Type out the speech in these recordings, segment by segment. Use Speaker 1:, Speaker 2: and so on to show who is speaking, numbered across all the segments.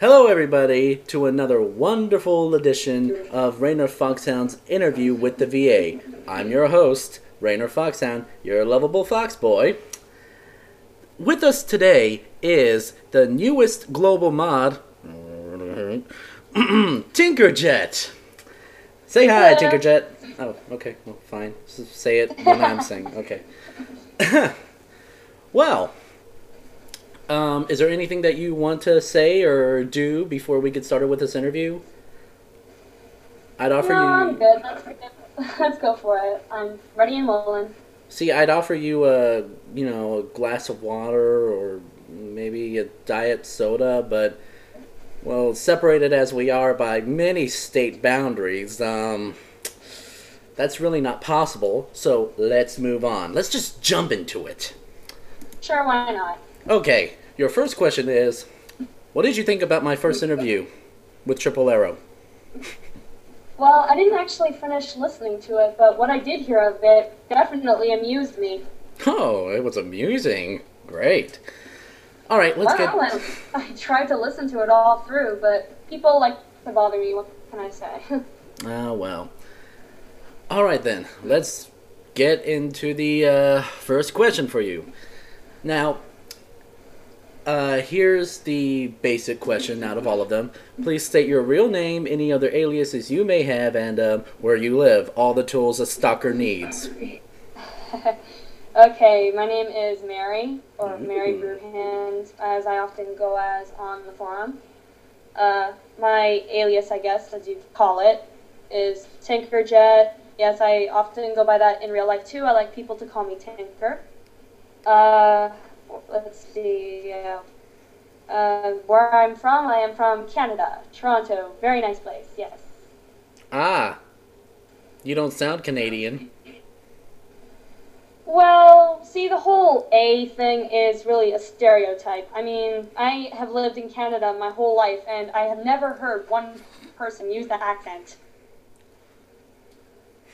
Speaker 1: Hello, everybody, to another wonderful edition of Rainer Foxhound's interview with the VA. I'm your host, Rainer Foxhound, your lovable fox boy. With us today is the newest global mod, Tinkerjet. Say hi. Tinkerjet. Oh, okay, well, fine. Say it when I'm saying. Okay. well, um, is there anything that you want to say or do before we get started with this interview? I'd offer
Speaker 2: no,
Speaker 1: you.
Speaker 2: I'm good. Let's, let's go for it. I'm ready and willing.
Speaker 1: See, I'd offer you a you know a glass of water or maybe a diet soda, but well, separated as we are by many state boundaries, um, that's really not possible. So let's move on. Let's just jump into it.
Speaker 2: Sure, why not?
Speaker 1: Okay, your first question is, what did you think about my first interview with Triple Arrow?
Speaker 2: Well, I didn't actually finish listening to it, but what I did hear of it definitely amused me.
Speaker 1: Oh, it was amusing. Great. All right, let's get.
Speaker 2: Well, and I tried to listen to it all through, but people like to bother me. What can I say?
Speaker 1: Ah, well. All right then. Let's get into the uh, first question for you. Now, uh, here's the basic question out of all of them. Please state your real name, any other aliases you may have, and um, where you live. All the tools a stalker needs.
Speaker 2: okay, my name is Mary, or Mary
Speaker 1: Ooh.
Speaker 2: Brewhand, as I often go as on the forum. Uh, my alias, I guess, as you call it, is Tinkerjet. Yes, I often go by that in real life too. I like people to call me Tinker. Uh, let's see. Uh, uh, where I'm from, I am from Canada, Toronto. Very nice place. Yes.
Speaker 1: Ah, you don't sound Canadian.
Speaker 2: Well, see, the whole A thing is really a stereotype. I mean, I have lived in Canada my whole life, and I have never heard one person use that accent.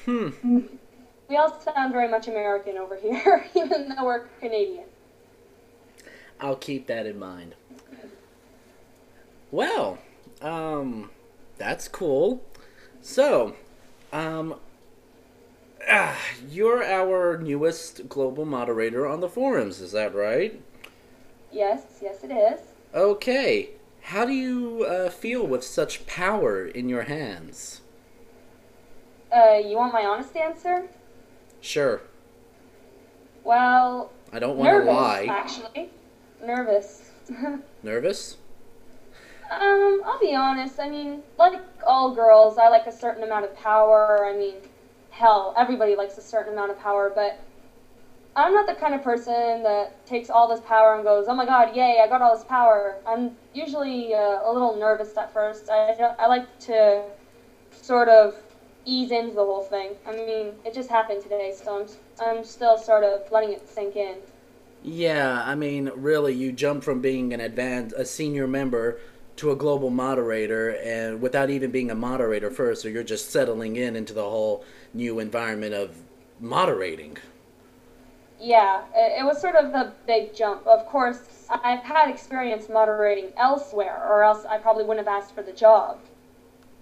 Speaker 1: Hmm.
Speaker 2: We all sound very much American over here, even though we're Canadian.
Speaker 1: I'll keep that in mind. Well, um, that's cool. So, um, ah, you're our newest global moderator on the forums, is that right?
Speaker 2: Yes, yes, it is.
Speaker 1: Okay. How do you uh, feel with such power in your hands?
Speaker 2: Uh, you want my honest answer?
Speaker 1: Sure.
Speaker 2: Well,
Speaker 1: I don't want to lie.
Speaker 2: actually. Nervous.
Speaker 1: Nervous?
Speaker 2: Um, I'll be honest. I mean, like all girls, I like a certain amount of power. I mean, hell, everybody likes a certain amount of power, but I'm not the kind of person that takes all this power and goes, "Oh my God, yay! I got all this power." I'm usually uh, a little nervous at first. I I like to sort of ease into the whole thing. I mean, it just happened today, so I'm I'm still sort of letting it sink in.
Speaker 1: Yeah, I mean, really, you jump from being an advanced, a senior member to a global moderator, and without even being a moderator first, so you're just settling in into the whole new environment of moderating.
Speaker 2: Yeah, it, it was sort of the big jump. Of course, I've had experience moderating elsewhere, or else I probably wouldn't have asked for the job.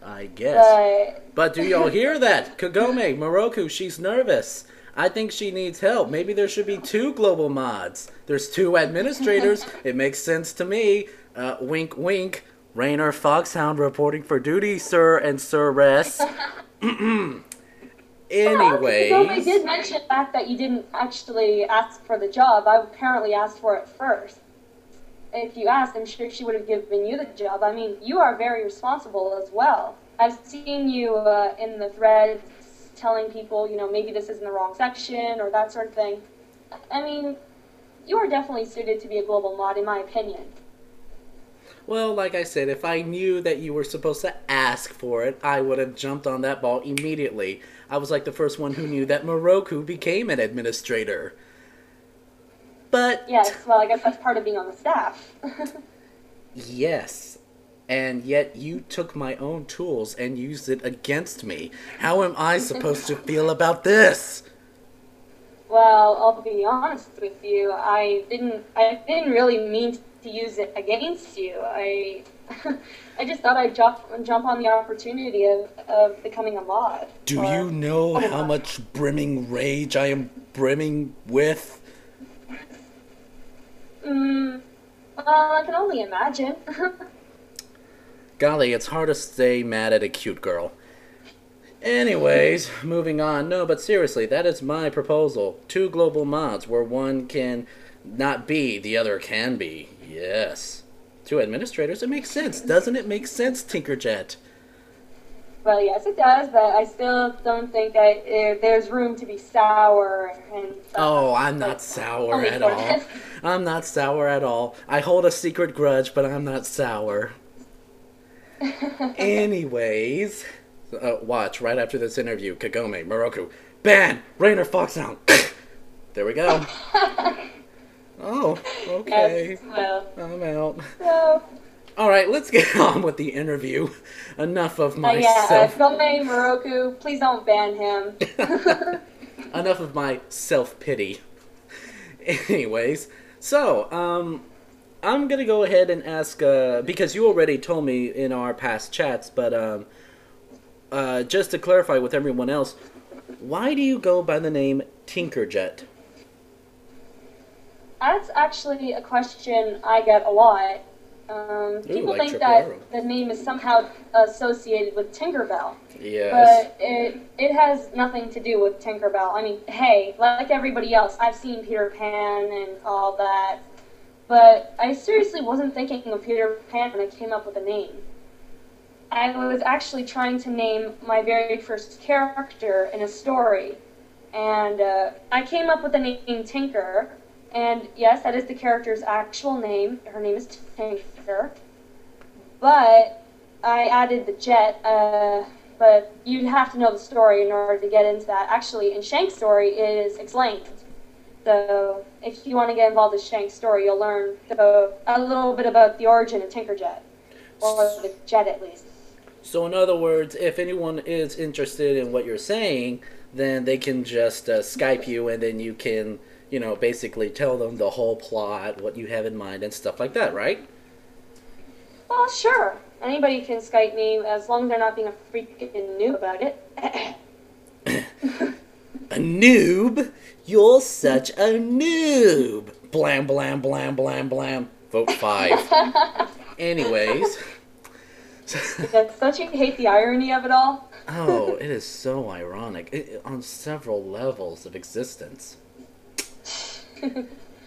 Speaker 1: I guess.
Speaker 2: But
Speaker 1: But do y'all hear that? Kagome, Miroku, she's nervous. I think she needs help. Maybe there should be two global mods. There's two administrators. it makes sense to me. Uh, wink, wink. Rainer Foxhound reporting for duty, sir and sir Ress.
Speaker 2: Nobody
Speaker 1: Anyways,
Speaker 2: did mention the fact that you didn't actually ask for the job. I apparently asked for it first. If you asked, I'm sure she would have given you the job. I mean, you are very responsible as well. I've seen you uh, in the threads telling people, you know, maybe this is in the wrong section or that sort of thing. I mean, you are definitely suited to be a global mod, in my opinion.
Speaker 1: well, like I said, if I knew that you were supposed to ask for it, I would have jumped on that ball immediately. I was like the first one who knew that Miroku became an administrator. But
Speaker 2: Yes, well, I guess that's part of being on the staff.
Speaker 1: Yes. And yet you took my own tools and used it against me. How am I supposed to feel about this?
Speaker 2: Well, I'll be honest with you. I didn't. I didn't really mean to use it against you. I. I just thought I'd jump jump on the opportunity of, of becoming a mod.
Speaker 1: Do
Speaker 2: Or-
Speaker 1: you know how
Speaker 2: God.
Speaker 1: much brimming rage I am brimming with?
Speaker 2: Mm, well, I can only imagine.
Speaker 1: Golly, it's hard to stay mad at a cute girl. Anyways, moving on. No, but seriously, that is my proposal. Two global mods where one can not be, the other can be. Yes. Two administrators, it makes sense. Doesn't it make sense, Tinkerjet?
Speaker 2: well, yes, it does, but I still don't think that uh, there's room to be sour and.
Speaker 1: Oh, I'm not sour at all. I'm not sour at all. I hold a secret grudge, but I'm not sour. Anyways, uh, watch right after this interview. Kagome, Miroku, ban Rainer Foxhound. there we go. Oh, okay.
Speaker 2: Well,
Speaker 1: I'm out.
Speaker 2: so,
Speaker 1: All right, let's get on with the interview. Enough of
Speaker 2: uh, yeah, uh,
Speaker 1: myself.
Speaker 2: Miroku, please don't ban him.
Speaker 1: Enough of my self pity. Anyways, so um, I'm gonna go ahead and ask uh, because you already told me in our past chats, but um, uh, just to clarify with everyone else, why do you go by the name Tinkerjet?
Speaker 2: That's actually a question I get a lot. Um, people
Speaker 1: like
Speaker 2: think that
Speaker 1: Arrow.
Speaker 2: the name is somehow associated with Tinkerbell,
Speaker 1: Yes.
Speaker 2: but it it has nothing to do with Tinkerbell. I mean, hey, like everybody else, I've seen Peter Pan and all that, but I seriously wasn't thinking of Peter Pan when I came up with a name. I was actually trying to name my very first character in a story, and uh, I came up with the name Tinker. And yes, that is the character's actual name. Her name is Tinker. But I added the jet. Uh, but you'd have to know the story in order to get into that. Actually, in Shank's story, it is explained. So if you want to get involved with Shank's story, you'll learn about, a little bit about the origin of Tinkerjet, or the jet at least.
Speaker 1: So, in other words, if anyone is interested in what you're saying, then they can just uh, Skype you and then you can, you know, basically tell them the whole plot, what you have in mind, and stuff like that, right?
Speaker 2: Well, sure. Anybody can Skype me as long as they're not being a freaking noob about it.
Speaker 1: A noob? You're such a noob! Blam, blam, blam, blam, blam. Vote five. Anyways.
Speaker 2: Yes, Don't you hate the irony of it all?
Speaker 1: oh, it is so ironic it, on several levels of existence.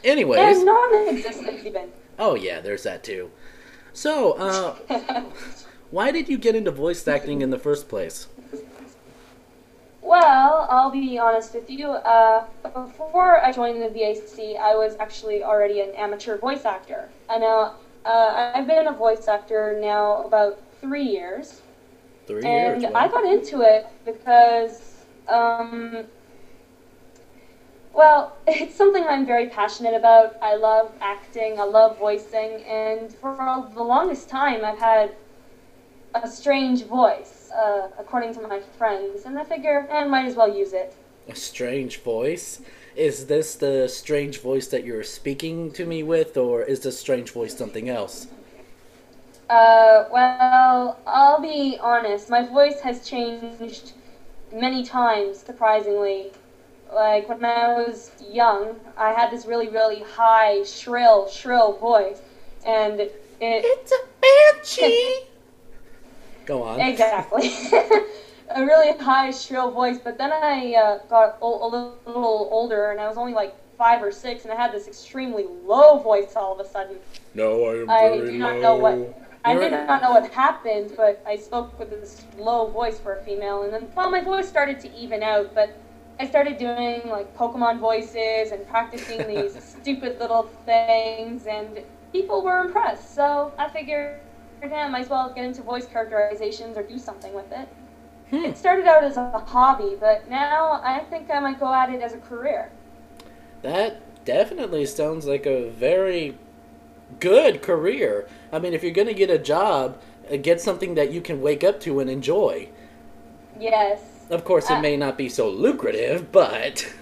Speaker 1: Anyways.
Speaker 2: and non-existent even.
Speaker 1: Oh, yeah, there's that too. So, uh, why did you get into voice acting in the first place?
Speaker 2: Well, I'll be honest with you. Uh, before I joined the VAC, I was actually already an amateur voice actor. I know uh, I've been a voice actor now about three years,
Speaker 1: Three
Speaker 2: and
Speaker 1: years.
Speaker 2: I
Speaker 1: wow.
Speaker 2: got into it because, um, well, it's something I'm very passionate about. I love acting. I love voicing, and for the longest time, I've had a strange voice, uh, according to my friends, and I figure I might as well use it.
Speaker 1: A strange voice? Is this the strange voice that you're speaking to me with, or is this strange voice something else?
Speaker 2: Uh, well, I'll be honest. My voice has changed many times, surprisingly. Like when I was young, I had this really, really high, shrill, shrill voice, and it
Speaker 1: It's a banshee! Go on.
Speaker 2: exactly a really high, shrill voice. But then I uh, got o- a little, little older, and I was only like five or six, and I had this extremely low voice all of a sudden.
Speaker 1: No, I am
Speaker 2: I
Speaker 1: very
Speaker 2: do not
Speaker 1: low.
Speaker 2: know what I
Speaker 1: You're
Speaker 2: did
Speaker 1: right.
Speaker 2: not know what happened, but I spoke with this low voice for a female, and then well, my voice started to even out. But I started doing like Pokemon voices and practicing these stupid little things, and people were impressed. So I figured, damn, might as well get into voice characterizations or do something with it.
Speaker 1: Hmm.
Speaker 2: It started out as a hobby, but now I think I might go at it as a career.
Speaker 1: That definitely sounds like a very good career. I mean, if you're going to get a job, uh, get something that you can wake up to and enjoy.
Speaker 2: Yes.
Speaker 1: Of course, it
Speaker 2: Uh,
Speaker 1: may not be so lucrative, but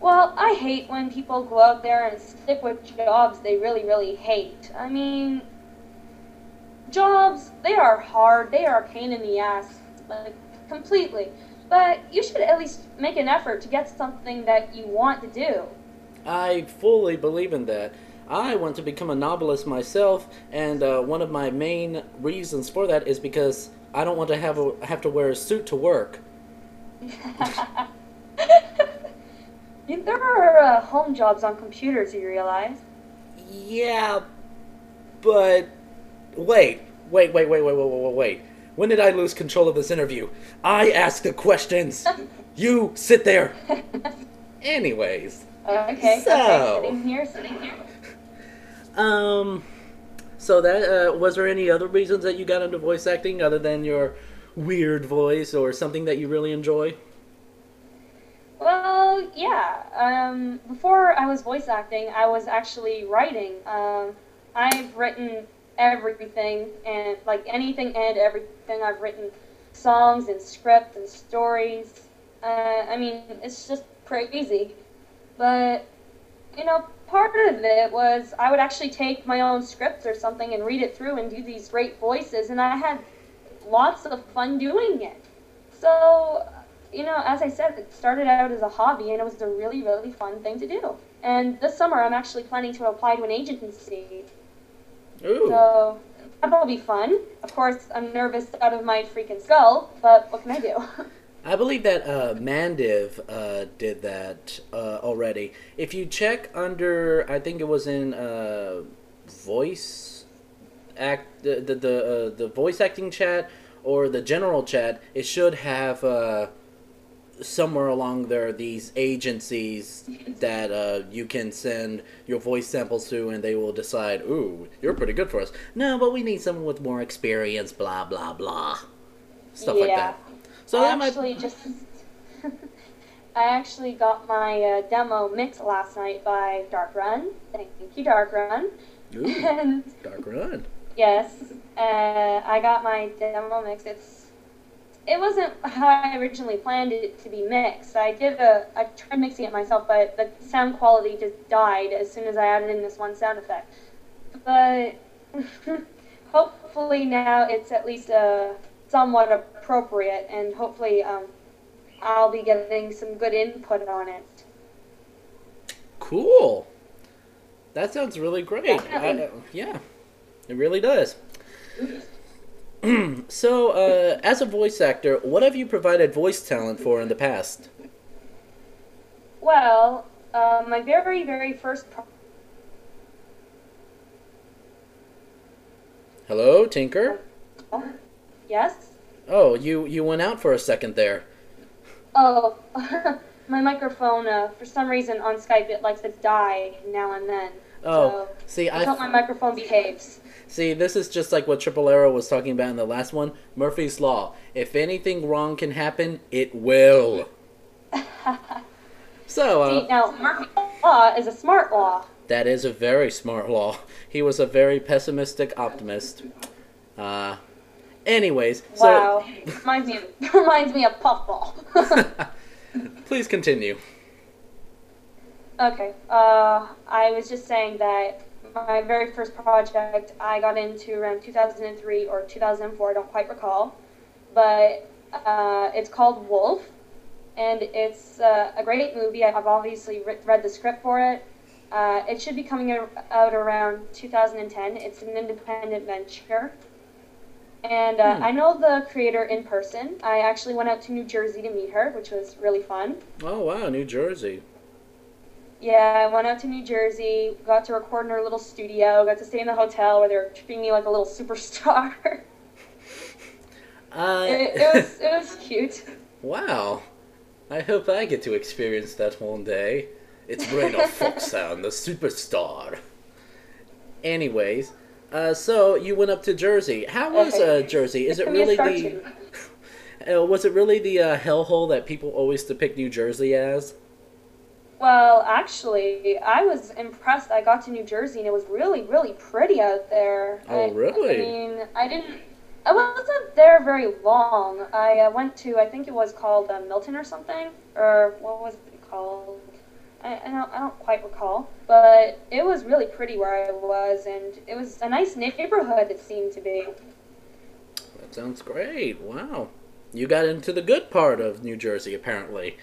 Speaker 2: Well, I hate when people go out there and stick with jobs they really, really hate. I mean, jobs, they are hard, they are a pain in the ass, like, completely. But you should at least make an effort to get something that you want to do.
Speaker 1: I fully believe in that. I want to become a novelist myself, and uh, one of my main reasons for that is because I don't want to have a, have to wear a suit to work.
Speaker 2: there are uh, home jobs on computers, you realize?
Speaker 1: Yeah, but wait, wait, wait, wait, wait, wait, wait, wait. When did I lose control of this interview? I ask the questions. you sit there. Anyways.
Speaker 2: Okay.
Speaker 1: So.
Speaker 2: Okay, sitting here, sitting here.
Speaker 1: Um. So that uh, was there any other reasons that you got into voice acting other than your weird voice or something that you really enjoy?
Speaker 2: Well, yeah. Um, before I was voice acting, I was actually writing. Um, I've written everything and like anything and everything. I've written songs and scripts and stories. Uh, I mean, it's just crazy. But you know, part of it was I would actually take my own scripts or something and read it through and do these great voices, and I had lots of fun doing it. So, you know, as I said, it started out as a hobby, and it was a really, really fun thing to do. And this summer, I'm actually planning to apply to an agency.
Speaker 1: Ooh.
Speaker 2: So that'll be fun. Of course, I'm nervous out of my freaking skull, but what can I do?
Speaker 1: I believe that uh, Mandiv uh, did that uh, already. If you check under, I think it was in uh, voice act the the the, uh, the voice acting chat or the general chat, it should have uh, somewhere along there are these agencies that uh, you can send your voice samples to, and they will decide, "Ooh, you're pretty good for us." No, but we need someone with more experience. Blah blah blah, stuff like that. So
Speaker 2: I
Speaker 1: that might
Speaker 2: actually just. I actually got my uh, demo mixed last night by Dark Run. Thank you, Dark Run.
Speaker 1: Ooh,
Speaker 2: and
Speaker 1: Dark Run.
Speaker 2: yes, uh, I got my demo mix. It's it wasn't how I originally planned it to be mixed. I did a I tried mixing it myself, but the sound quality just died as soon as I added in this one sound effect. But hopefully now it's at least uh, somewhat appropriate, and hopefully um, I'll be getting some good input on it.
Speaker 1: Cool. That sounds really great. I- yeah, it really does. so, uh, as a voice actor, what have you provided voice talent for in the past?
Speaker 2: Well, uh, my very very first pro-
Speaker 1: Hello, Tinker.
Speaker 2: yes.
Speaker 1: Oh, you you went out for a second there.
Speaker 2: Oh, my microphone, uh, for some reason on Skype, it likes to die now and then.
Speaker 1: Oh,
Speaker 2: so
Speaker 1: see,
Speaker 2: I hope my microphone behaves.
Speaker 1: See. This is just like what Triple Arrow was talking about in the last one. Murphy's law. If anything wrong can happen, it will. So, uh,
Speaker 2: See, now, Murphy's Law is a smart law.
Speaker 1: That is a very smart law. He was a very pessimistic optimist. Uh, anyways, so
Speaker 2: Wow. reminds, me of, reminds me of Puffball.
Speaker 1: please continue.
Speaker 2: okay, uh, I was just saying that my very first project I got into around 2003 or 2004, I don't quite recall. But uh, it's called Wolf. and it's uh, a great movie. I've obviously re- read the script for it. Uh, it should be coming out around 2010. It's an independent venture. And uh,
Speaker 1: Hmm.
Speaker 2: I know the creator in person. I actually went out to New Jersey to meet her, which was really fun.
Speaker 1: Oh wow, New Jersey.
Speaker 2: Yeah, I went out to New Jersey, got to record in her little studio, got to stay in the hotel where they were treating me like a little superstar.
Speaker 1: Uh,
Speaker 2: it, it was it was cute.
Speaker 1: wow. I hope I get to experience that one day. It's Rainer Foxhound, the superstar. Anyways, uh, so you went up to Jersey. How was uh, Jersey? Is it
Speaker 2: gonna be a
Speaker 1: really the? Uh, was it really the uh, hellhole that people always depict New Jersey as?
Speaker 2: Well, actually, I was impressed. I got to New Jersey and it was really, really pretty out there.
Speaker 1: Oh,
Speaker 2: I-
Speaker 1: really?
Speaker 2: I mean, I didn't. I wasn't there very long. I uh, went to, I think it was called uh, Milton or something, or what was it called? I, I, don't, I don't quite recall, but it was really pretty where I was, and it was a nice neighborhood. It seemed to be.
Speaker 1: That sounds great. Wow, you got into the good part of New Jersey, apparently.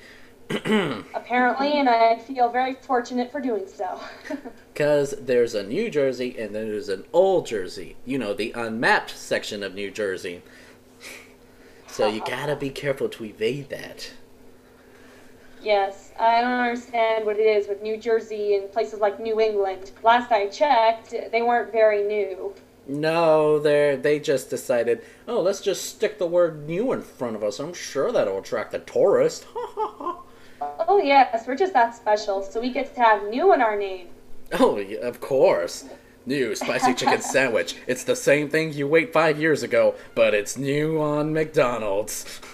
Speaker 2: Apparently, and I feel very fortunate for doing so.
Speaker 1: Because there's a New Jersey and then there's an Old Jersey. You know, the unmapped section of New Jersey. So you gotta be careful to evade that.
Speaker 2: yes, I don't understand what it is with New Jersey and places like New England. Last I checked, they weren't very new.
Speaker 1: No, they they just decided, oh, let's just stick the word new in front of us. I'm sure that'll attract the tourist.
Speaker 2: Oh, yes, we're just that special, so we get to have new in our name.
Speaker 1: oh, yeah, of course. New spicy chicken sandwich. It's the same thing you ate five years ago, but it's new on McDonald's.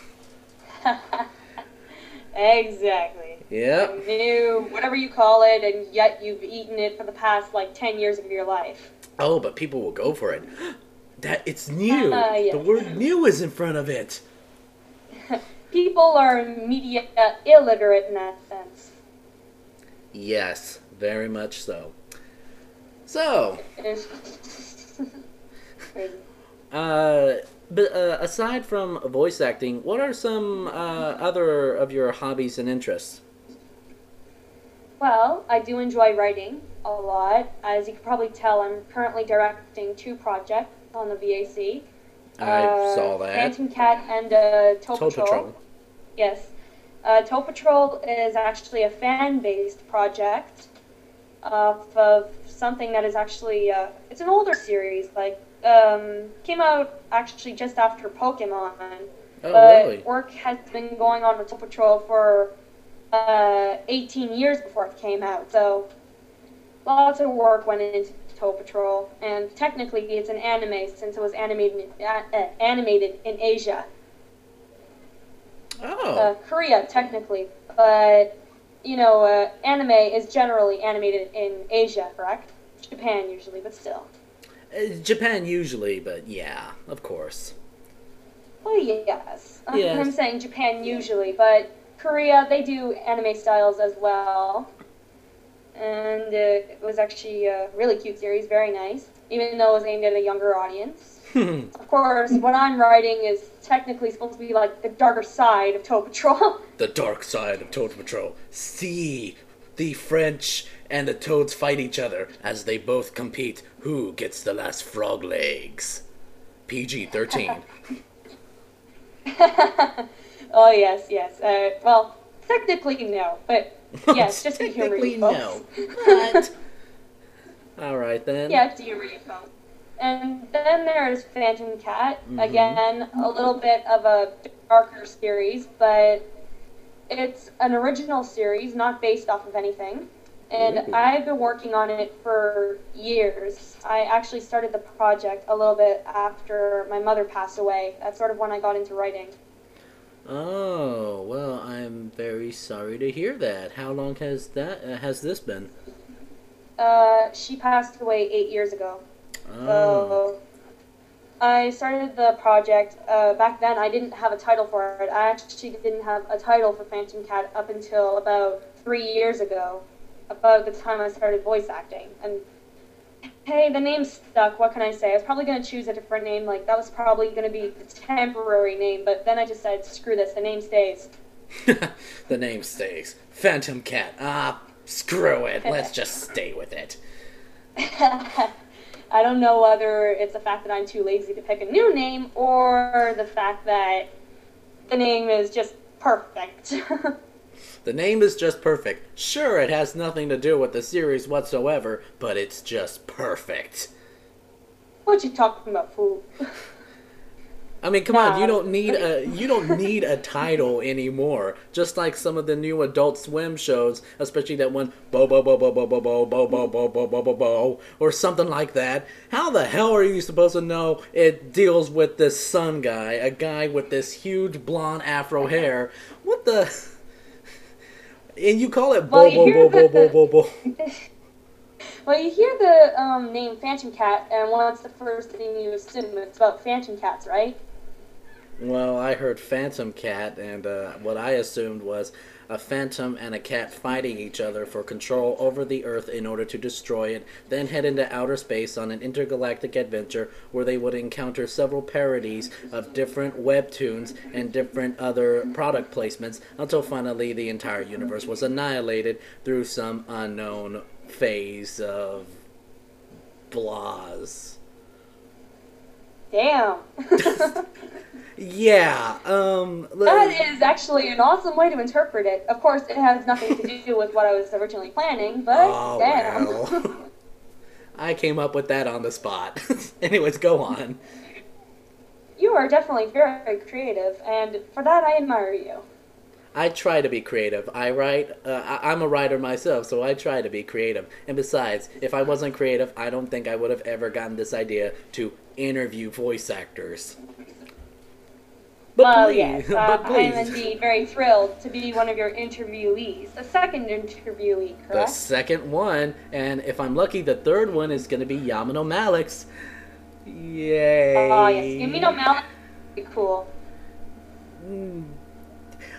Speaker 2: Exactly.
Speaker 1: Yep.
Speaker 2: New, whatever you call it, and yet you've eaten it for the past like 10 years of your life.
Speaker 1: Oh, but people will go for it. That it's new.
Speaker 2: Uh, yes.
Speaker 1: The word new is in front of it.
Speaker 2: People are media illiterate in that sense.
Speaker 1: Yes, very much so. So, uh, but uh, aside from voice acting, what are some uh, other of your hobbies and interests?
Speaker 2: Well, I do enjoy writing a lot. As you can probably tell, I'm currently directing two projects on the VAC.
Speaker 1: I
Speaker 2: Uh,
Speaker 1: saw that.
Speaker 2: Phantom Cat and uh,
Speaker 1: Toad,
Speaker 2: Patrol.
Speaker 1: Patrol.
Speaker 2: Yes. Uh, Toad Patrol is actually a fan-based project of, of something that is actually uh, it's an older series. Like um, came out actually just after Pokemon,
Speaker 1: Oh,
Speaker 2: but
Speaker 1: really?
Speaker 2: work has been going on with Toad Patrol for uh, 18 years before it came out. So lots of work went into Toad Patrol, and technically it's an anime since it was animated uh, animated in Asia
Speaker 1: Oh,
Speaker 2: uh, Korea technically, but you know, uh, anime is generally animated in Asia, correct? Japan usually, but still.
Speaker 1: Uh, Japan usually, but yeah, of course.
Speaker 2: Well, yes. Um,
Speaker 1: Yes.
Speaker 2: I'm saying Japan usually, but Korea they do anime styles as well. And uh, it was actually a really cute series, very nice, even though it was aimed at a younger audience. Of course, what I'm writing is technically supposed to be like the darker side of Toad Patrol.
Speaker 1: the dark side of Toad Patrol. See, the French and the Toads fight each other as they both compete who gets the last frog legs. PG 13.
Speaker 2: oh yes, yes. Uh, well, technically no, but yes, just to humor
Speaker 1: Technically, no. But. Alright then.
Speaker 2: yeah, to humor you folks. And then there's Phantom Cat.
Speaker 1: Mhm.
Speaker 2: Again, a little bit of a darker series, but it's an original series, not based off of anything. And
Speaker 1: Ooh.
Speaker 2: I've been working on it for years. I actually started the project a little bit after my mother passed away. That's sort of when I got into writing.
Speaker 1: Oh, well, I'm very sorry to hear that. How long has that uh, has this been?
Speaker 2: Uh, she passed away eight years ago.
Speaker 1: Oh.
Speaker 2: So I started the project. Uh, back then, I didn't have a title for it. I actually didn't have a title for Phantom Cat up until about three years ago, about the time I started voice acting. And hey, the name stuck. What can I say? I was probably going to choose a different name. Like that was probably going to be the temporary name. But then I just said, screw this. The name stays.
Speaker 1: the name stays. Phantom Cat. Ah, screw it. Let's just stay with it.
Speaker 2: I don't know whether it's the fact that I'm too lazy to pick a new name or the fact that the name is just perfect.
Speaker 1: The name is just perfect. Sure, it has nothing to do with the series whatsoever, but it's just perfect.
Speaker 2: what you talking about, fool?
Speaker 1: I mean, come on, you don't need a you don't need a title anymore. Just like some of the new Adult Swim shows, especially that one bo bo bo bo bo bo bo bo bo bo bo bo bo bo or something like that. How the hell are you supposed to know it deals with this sun guy, a guy with this huge blonde afro hair? What the? And you call it bo bo bo bo bo bo bo.
Speaker 2: Well, you hear the um, name Phantom Cat, and what's the first thing you assume? It's about phantom cats, right?
Speaker 1: Well, I heard Phantom Cat, and uh, what I assumed was a phantom and a cat fighting each other for control over the Earth in order to destroy it, then head into outer space on an intergalactic adventure where they would encounter several parodies of different webtoons and different other product placements until finally the entire universe was annihilated through some unknown phase of blahs.
Speaker 2: Damn.
Speaker 1: Yeah, um.
Speaker 2: that is actually an awesome way to interpret it. Of course, it has nothing to do with what I was originally planning, but
Speaker 1: Oh,
Speaker 2: damn.
Speaker 1: I came up with that on the spot. Anyways, go on.
Speaker 2: you are definitely very creative, and for that I admire you.
Speaker 1: I try to be creative. I write. Uh, I, I'm a writer myself, so I try to be creative. And besides, if I wasn't creative, I don't think I would have ever gotten this idea to interview voice actors. But
Speaker 2: well,
Speaker 1: please,
Speaker 2: yes, uh,
Speaker 1: but
Speaker 2: I am indeed very thrilled to be one of your interviewees. The second interviewee, correct?
Speaker 1: The second one, and if I'm lucky, the third one is going to be Yamano Malix. Yay!
Speaker 2: Oh, yes. Yamino would be cool.
Speaker 1: Mm.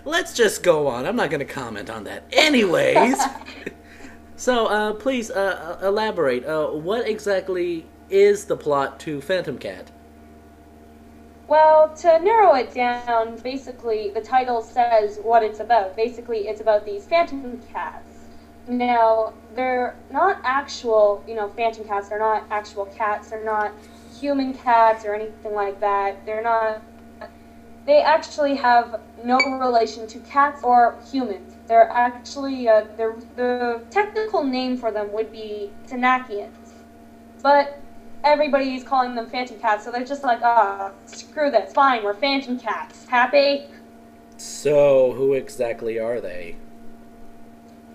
Speaker 1: Let's just go on. I'm not going to comment on that. Anyways, so uh, please uh, uh, elaborate. Uh, what exactly is the plot to Phantom Cat?
Speaker 2: Well, to narrow it down, basically, the title says what it's about. Basically, it's about these phantom cats. Now, they're not actual, you know, phantom cats. They're not actual cats. They're not human cats or anything like that. They're not. They actually have no relation to cats or humans. They're actually, uh, the technical name for them would be Tanakians. But everybody's calling them phantom cats, so they're just like, ah, screw this, fine, we're phantom cats. Happy?
Speaker 1: So, who exactly are they?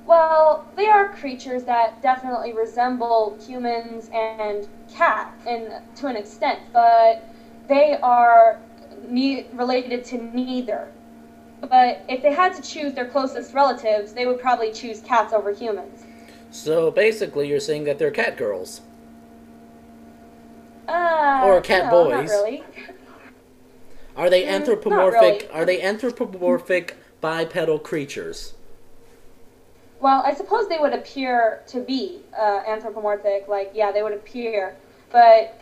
Speaker 2: Well, they are creatures that definitely resemble humans and cats, in to an extent, but they are ne- related to neither. But if they had to choose their closest relatives, they would probably choose cats over humans.
Speaker 1: So basically, you're saying that they're cat girls.
Speaker 2: Uh,
Speaker 1: Or cat
Speaker 2: no,
Speaker 1: boys.
Speaker 2: Really.
Speaker 1: Are they
Speaker 2: Mm,
Speaker 1: anthropomorphic?
Speaker 2: really.
Speaker 1: Are they anthropomorphic bipedal creatures?
Speaker 2: Well, I suppose they would appear to be uh, anthropomorphic. Like, yeah, they would appear. But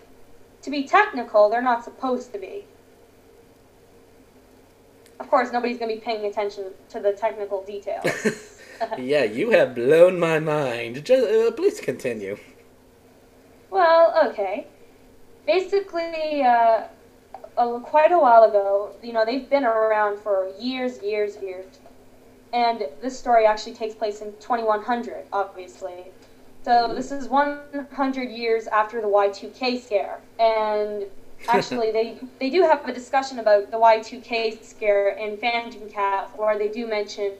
Speaker 2: to be technical, they're not supposed to be. Of course, nobody's going to be paying attention to the technical details.
Speaker 1: yeah, you have blown my mind. Just, uh, please continue.
Speaker 2: well, okay. Basically, uh, uh, quite a while ago, you know, they've been around for years, years, years. And this story actually takes place in 2100, obviously. So this is 100 years after the Y2K scare. And actually, they, they do have a discussion about the Y2K scare in Phantom Cat, where they do mention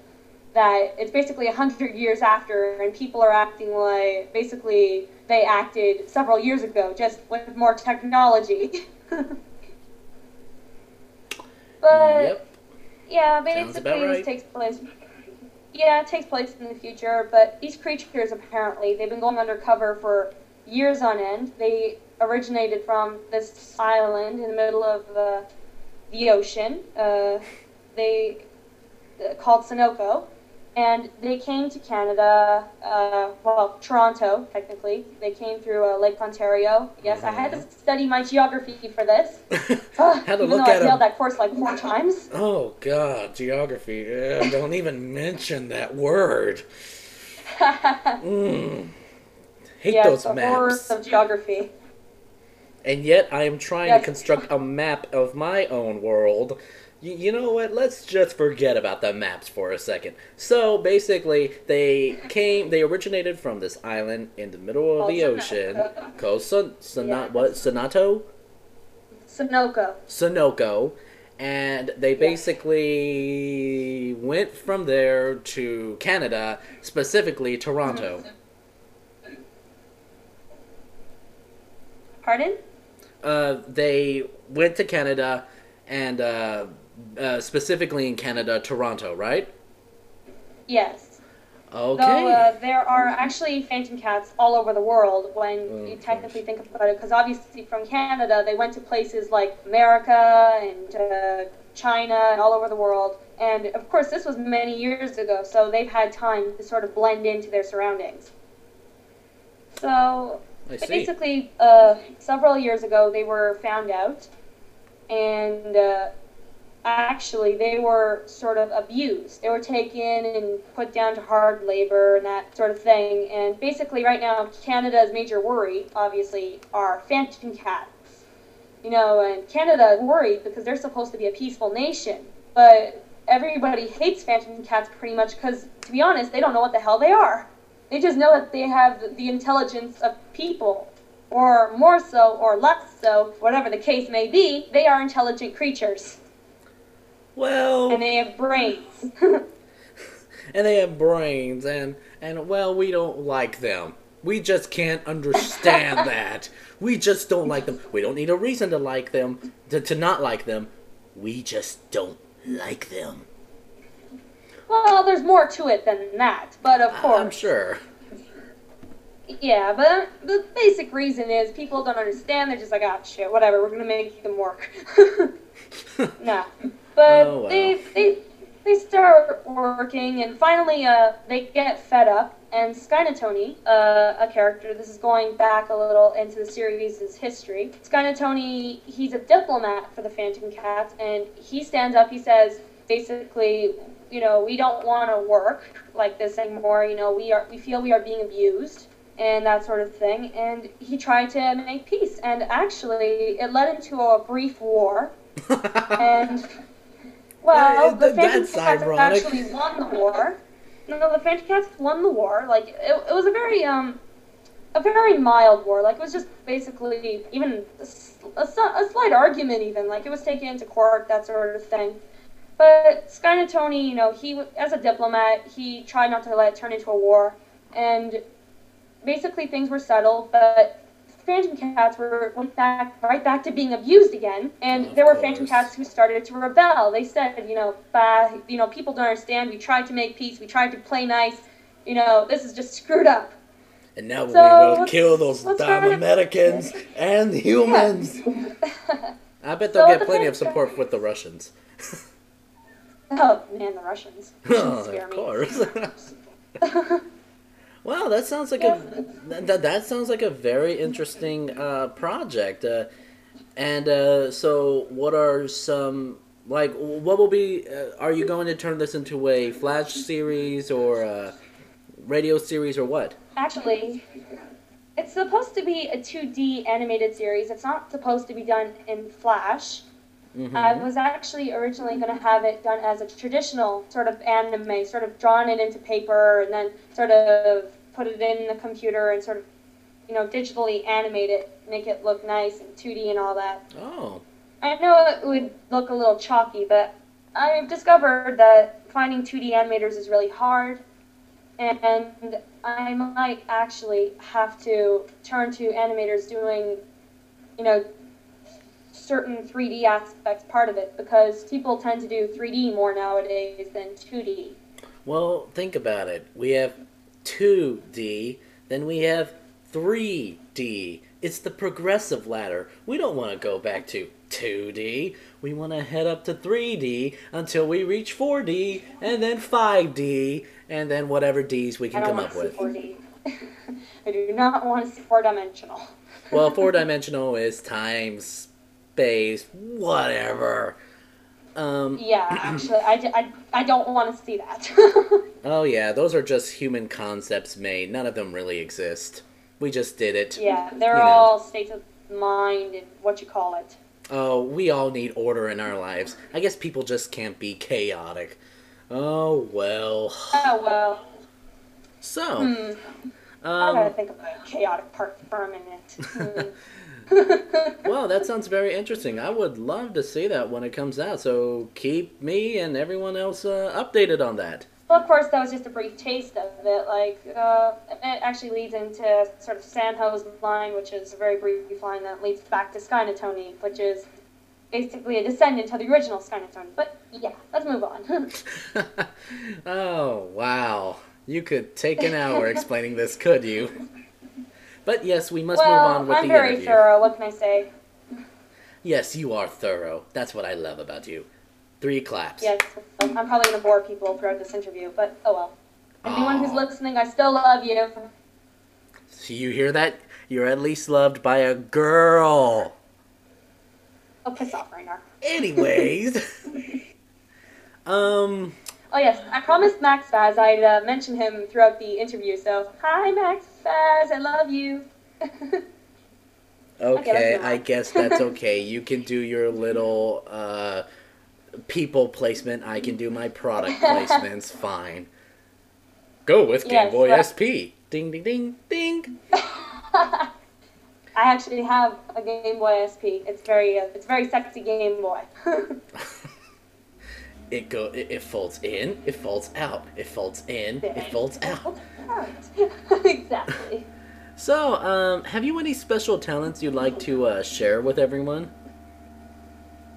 Speaker 2: that it's basically 100 years after, and people are acting like basically they acted several years ago, just with more technology. but
Speaker 1: yep.
Speaker 2: yeah, basically
Speaker 1: right.
Speaker 2: this takes place. Yeah, it takes place in the future, but these creatures apparently they've been going undercover for years on end. They originated from this island in the middle of the the ocean. Uh, they uh, called Sunoco, and they came to Canada. Uh, well, Toronto, technically. They came through uh, Lake Ontario. Yes, I had to study my geography for this. Uh,
Speaker 1: Had to
Speaker 2: even
Speaker 1: look
Speaker 2: though
Speaker 1: at
Speaker 2: I failed that course like four times.
Speaker 1: Oh God, geography. Ugh, don't even mention that word. Mm. Hate
Speaker 2: yes,
Speaker 1: those
Speaker 2: the
Speaker 1: maps.
Speaker 2: horrors of geography.
Speaker 1: And yet, I am trying
Speaker 2: Yes.
Speaker 1: to construct a map of my own world. Y- you know what? Let's just forget about the maps for a second. So basically, they came. They originated from this island in the middle of the ocean, called Sun, Sun,
Speaker 2: Yeah.
Speaker 1: what? Sonato,
Speaker 2: Sunoco.
Speaker 1: Sunoco, and they basically went from there to Canada, specifically Toronto.
Speaker 2: Pardon?
Speaker 1: Uh, they went to Canada, and uh, uh, specifically in Canada, Toronto, right?
Speaker 2: Yes.
Speaker 1: Okay.
Speaker 2: Uh, there are actually phantom cats all over the world when
Speaker 1: Oh,
Speaker 2: you technically think about it, because obviously from Canada they went to places like America and uh, China and all over the world, And of course, this was many years ago, so they've had time to sort of blend into their surroundings. So basically, uh, several years ago, they were found out, and uh, actually, they were sort of abused. They were taken and put down to hard labor and that sort of thing. And basically, right now, Canada's major worry, obviously, are phantom cats. You know, and Canada worried because they're supposed to be a peaceful nation, but everybody hates phantom cats pretty much because, to be honest, they don't know what the hell they are. They just know that they have the intelligence of people, or more so, or less so, whatever the case may be, they are intelligent creatures.
Speaker 1: Well,
Speaker 2: And they have brains.
Speaker 1: and they have brains, and and well, we don't like them. We just can't understand that. We just don't like them. We don't need a reason to like them, to, to not like them. We just don't like them.
Speaker 2: well, there's more to it than that, but of course.
Speaker 1: I'm sure.
Speaker 2: Yeah, but the basic reason is people don't understand. They're just like, ah, shit, whatever. We're gonna make them work. nah, but
Speaker 1: Oh,
Speaker 2: they they they start working, and finally, uh, they get fed up. And Skynatoni, uh, a character, this is going back a little into the series' history. Skynatoni, he's a diplomat for the Phantom Cats, and he stands up. He says, basically, you know, we don't want to work like this anymore. You know, we are we feel we are being abused and that sort of thing. And he tried to make peace, and actually, it led into a brief war. And well, the
Speaker 1: th-
Speaker 2: Phantom Cats
Speaker 1: ironic.
Speaker 2: actually won the war. No, the Phantom Cats won the war. Like it, it was a very um, a very mild war. Like it was just basically even a a slight argument, even like it was taken into court, that sort of thing. But Skynatoni, you know, he as a diplomat, he tried not to let it turn into a war, and basically things were settled. But Phantom Cats were went back right back to being abused again, and
Speaker 1: Of
Speaker 2: there were Phantom. Cats who started to rebel. They said, you know, bah, you know, people don't understand. We tried to make peace. We tried to play nice. You know, this is just screwed up.
Speaker 1: and now we will kill those damn Americans and humans. I bet they'll
Speaker 2: So
Speaker 1: get
Speaker 2: the
Speaker 1: plenty of support with the Russians.
Speaker 2: oh man, the Russians.
Speaker 1: Oh, of
Speaker 2: me.
Speaker 1: course. Wow, that sounds like a that, that sounds like a very interesting uh, project. Uh, and uh, so, what are some like what will be? Uh, are you going to turn this into a Flash series or a radio series or what?
Speaker 2: Actually, it's supposed to be a 2D animated series. It's not supposed to be done in Flash.
Speaker 1: Mhm.
Speaker 2: I was actually originally going to have it done as a traditional sort of anime, sort of drawn it into paper and then sort of put it in the computer and sort of, you know, digitally animate it, make it look nice and 2D and all that.
Speaker 1: Oh,
Speaker 2: I know it would look a little chalky, but I've discovered that finding 2D animators is really hard, and I might actually have to turn to animators doing, you know, certain 3D aspects part of it because people tend to do 3D more nowadays than 2D.
Speaker 1: well, think about it. We have 2D, then we have 3D. It's the progressive ladder. We don't want to go back to 2D. We want to head up to 3D until we reach 4D, and then 5D, and then whatever Ds we
Speaker 2: I
Speaker 1: can come
Speaker 2: want
Speaker 1: up
Speaker 2: to see
Speaker 1: with.
Speaker 2: 4D. I do not want to see four dimensional.
Speaker 1: Well, four dimensional is time, space, whatever. Um,
Speaker 2: Yeah, actually, I I don't want to see that.
Speaker 1: oh yeah, those are just human concepts made. None of them really exist. We just did it.
Speaker 2: yeah, they're
Speaker 1: You know.
Speaker 2: all states of mind and what you call it.
Speaker 1: Oh, we all need order in our lives. I guess people just can't be chaotic. Oh well.
Speaker 2: Oh well.
Speaker 1: So,
Speaker 2: Hmm. I gotta
Speaker 1: um,
Speaker 2: think about chaotic part for a minute. Hmm.
Speaker 1: well, that sounds very interesting. I would love to see that when it comes out. So keep me and everyone else uh, updated on that.
Speaker 2: well, of course, that was just a brief taste of it. Like, uh, it actually leads into sort of Sanho's line, which is a very brief line that leads back to Skynatoni, which is basically a descendant of the original Skynatoni. But yeah, let's move on.
Speaker 1: oh wow! You could take an hour explaining this, could you? But yes, we must
Speaker 2: well,
Speaker 1: move on with
Speaker 2: I'm
Speaker 1: the
Speaker 2: very
Speaker 1: interview.
Speaker 2: thorough. What can I say?
Speaker 1: Yes, you are thorough. That's what I love about you. Three claps.
Speaker 2: Yes, I'm I'm probably gonna bore people throughout this interview, but oh well. Anyone who's
Speaker 1: Aw.
Speaker 2: listening, I still love you.
Speaker 1: So you hear that? You're at least loved by a girl.
Speaker 2: Oh, piss off right now.
Speaker 1: Anyways. um.
Speaker 2: Oh yes, I promised Max Faz I'd uh, mention him throughout the interview. So hi, Max Faz, I love you.
Speaker 1: Okay, I guess that's okay. you can do your little uh, people placement. I can do my product placements. Fine. Go with Game
Speaker 2: Yes,
Speaker 1: Boy SP. Ding ding ding ding.
Speaker 2: I actually have a Game Boy SP. It's very, uh, it's very sexy Game Boy.
Speaker 1: It go. It, it folds in. It folds out. It folds in. It folds out.
Speaker 2: exactly.
Speaker 1: So, um, have you any special talents you'd like to uh, share with everyone?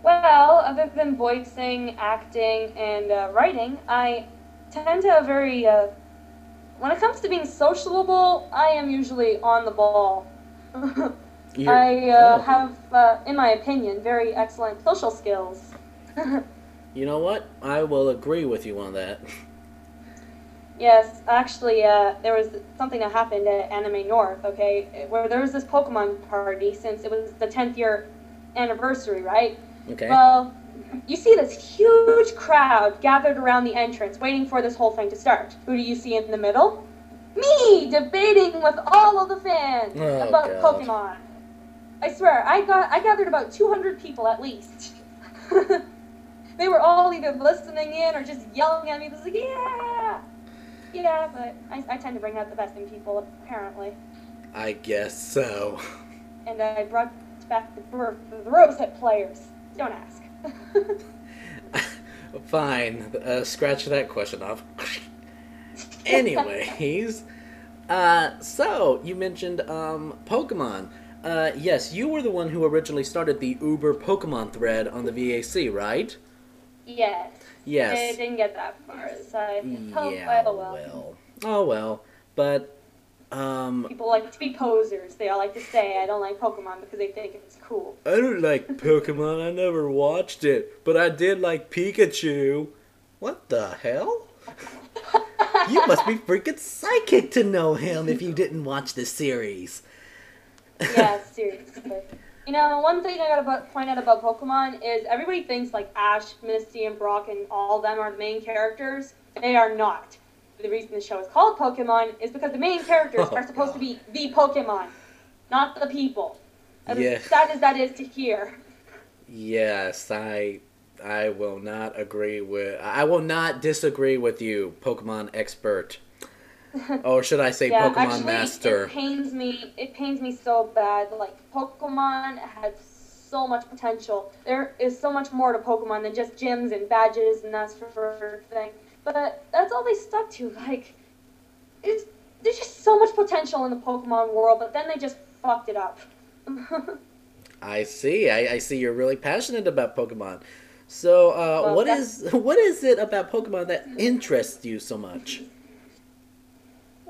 Speaker 2: Well, other than voicing, acting, and uh, writing, I tend to have very. Uh, when it comes to being sociable, I am usually on the ball. I uh,
Speaker 1: oh.
Speaker 2: have, uh, in my opinion, very excellent social skills.
Speaker 1: You know what? I will agree with you on that.
Speaker 2: yes, actually, uh, there was something that happened at Anime North, okay, where there was this Pokemon party since it was the 10th year anniversary, right?
Speaker 1: Okay.
Speaker 2: Well, you see this huge crowd gathered around the entrance waiting for this whole thing to start. Who do you see in the middle? Me debating with all of the fans
Speaker 1: Oh,
Speaker 2: about
Speaker 1: God.
Speaker 2: Pokemon. I swear, I got I gathered about 200 people at least. they were all either listening in or just yelling at me. Just like, yeah, yeah. But I, I tend to bring out the best in people, apparently.
Speaker 1: I guess so.
Speaker 2: And I brought back the, the Rosehip players. Don't ask.
Speaker 1: Fine. Uh, scratch that question off. Anyways, uh, so you mentioned um, Pokemon. Uh, yes, you were the one who originally started the Uber Pokemon thread on the VAC, right?
Speaker 2: Yes.
Speaker 1: Yes.
Speaker 2: It didn't get that far. So I oh,
Speaker 1: Yeah.
Speaker 2: oh, well.
Speaker 1: Well. Oh well. But um,
Speaker 2: People like to be posers. They all like to say, I don't like Pokemon because they think it's cool.
Speaker 1: I don't like Pokemon. I never watched it, but I did like Pikachu. What the hell? You must be freaking psychic to know him if you didn't watch the series.
Speaker 2: yeah, seriously. You know, one thing I gotta point out about Pokemon is everybody thinks like Ash, Misty, and Brock and all of them are the main characters. They are not. The reason the show is called Pokemon is because the main characters
Speaker 1: Oh,
Speaker 2: are supposed
Speaker 1: God.
Speaker 2: to be the Pokemon, not the people. As
Speaker 1: Yeah.
Speaker 2: sad as that is to hear.
Speaker 1: Yes, I I will not agree with I will not disagree with you, Pokemon expert. Or should I say
Speaker 2: yeah,
Speaker 1: Pokemon
Speaker 2: actually,
Speaker 1: master?
Speaker 2: it pains me. It pains me so bad. Like Pokemon had so much potential. There is so much more to Pokemon than just gyms and badges and that sort of thing. But that's all they stuck to. Like, it's, there's just so much potential in the Pokemon world, but then they just fucked it up.
Speaker 1: I see. I, I see you're really passionate about Pokemon. So, uh,
Speaker 2: Well,
Speaker 1: what is what is it about Pokemon that interests you so much?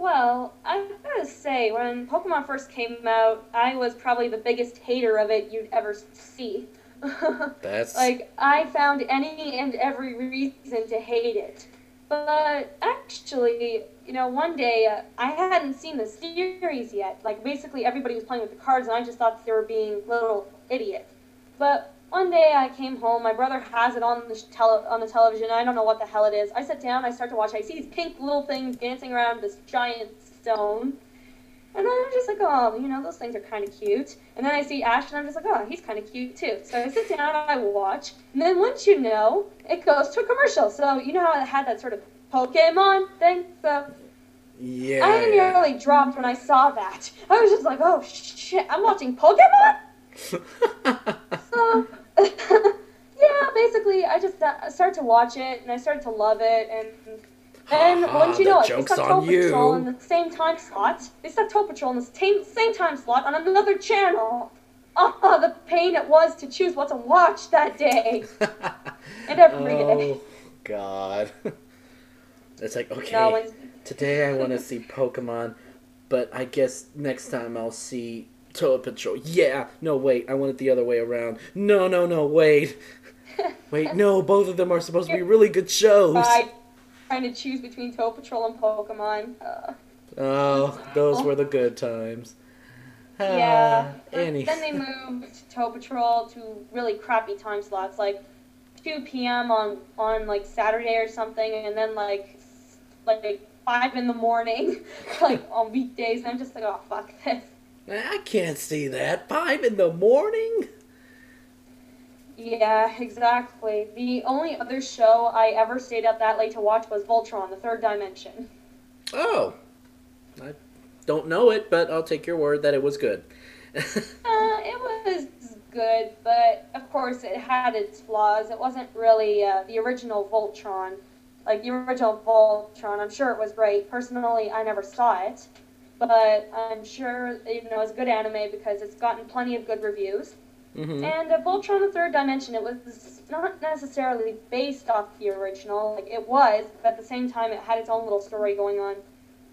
Speaker 2: Well, I gotta say, when Pokemon first came out, I was probably the biggest hater of it you'd ever see.
Speaker 1: That's
Speaker 2: like, I found any and every reason to hate it. But actually, you know, one day uh, I hadn't seen the series yet. Like, basically, everybody was playing with the cards, and I just thought they were being little idiots. But one day I came home, my brother has it on the tele- on the television. I don't know what the hell it is. I sit down, I start to watch. I see these pink little things dancing around this giant stone. And I'm just like, oh, you know, those things are kind of cute. And then I see Ash, and I'm just like, oh, he's kind of cute too. So I sit down, I watch, and then once you know, it goes to a commercial. So you know how it had that sort of Pokemon thing. So
Speaker 1: yeah.
Speaker 2: I nearly dropped when I saw that. I was just like, oh shit, I'm watching Pokemon. So yeah, basically, I just uh, started to watch it, and I started to love it, and and
Speaker 1: Ha ha,
Speaker 2: once you know it, they
Speaker 1: on
Speaker 2: Patrol in the same time slot. They stuck Toad Patrol in the same same time slot on another channel. Ah, the pain it was to choose what to watch that day. And every day.
Speaker 1: oh God. It's like okay.
Speaker 2: When,
Speaker 1: Today I want to see Pokemon, but I guess next time I'll see Toad Patrol. Yeah, no wait, I want it the other way around. No, no, no, wait. Wait, no, both of them are supposed to be really good shows.
Speaker 2: Trying to choose between Toad Patrol and Pokemon. Uh,
Speaker 1: Oh, those were the good times.
Speaker 2: yeah.
Speaker 1: Ah,
Speaker 2: But
Speaker 1: any.
Speaker 2: Then they moved Toad Patrol to really crappy time slots, like 2 p.m. on on like Saturday or something, and then like like five in the morning, like on weekdays. And I'm just like, oh fuck this.
Speaker 1: I can't see that. Five in the morning?
Speaker 2: Yeah, exactly. The only other show I ever stayed up that late to watch was Voltron, the Third Dimension.
Speaker 1: Oh. I don't know it, but I'll take your word that it was good.
Speaker 2: Uh, it was good, but of course it had its flaws. It wasn't really uh, the original Voltron. Like the original Voltron, I'm sure it was great. Personally, I never saw it, but I'm sure you know it's good anime because it's gotten plenty of good reviews.
Speaker 1: hmm
Speaker 2: And uh, Voltron: The Third Dimension, it was not necessarily based off the original. Like it was, but at the same time, it had its own little story going on.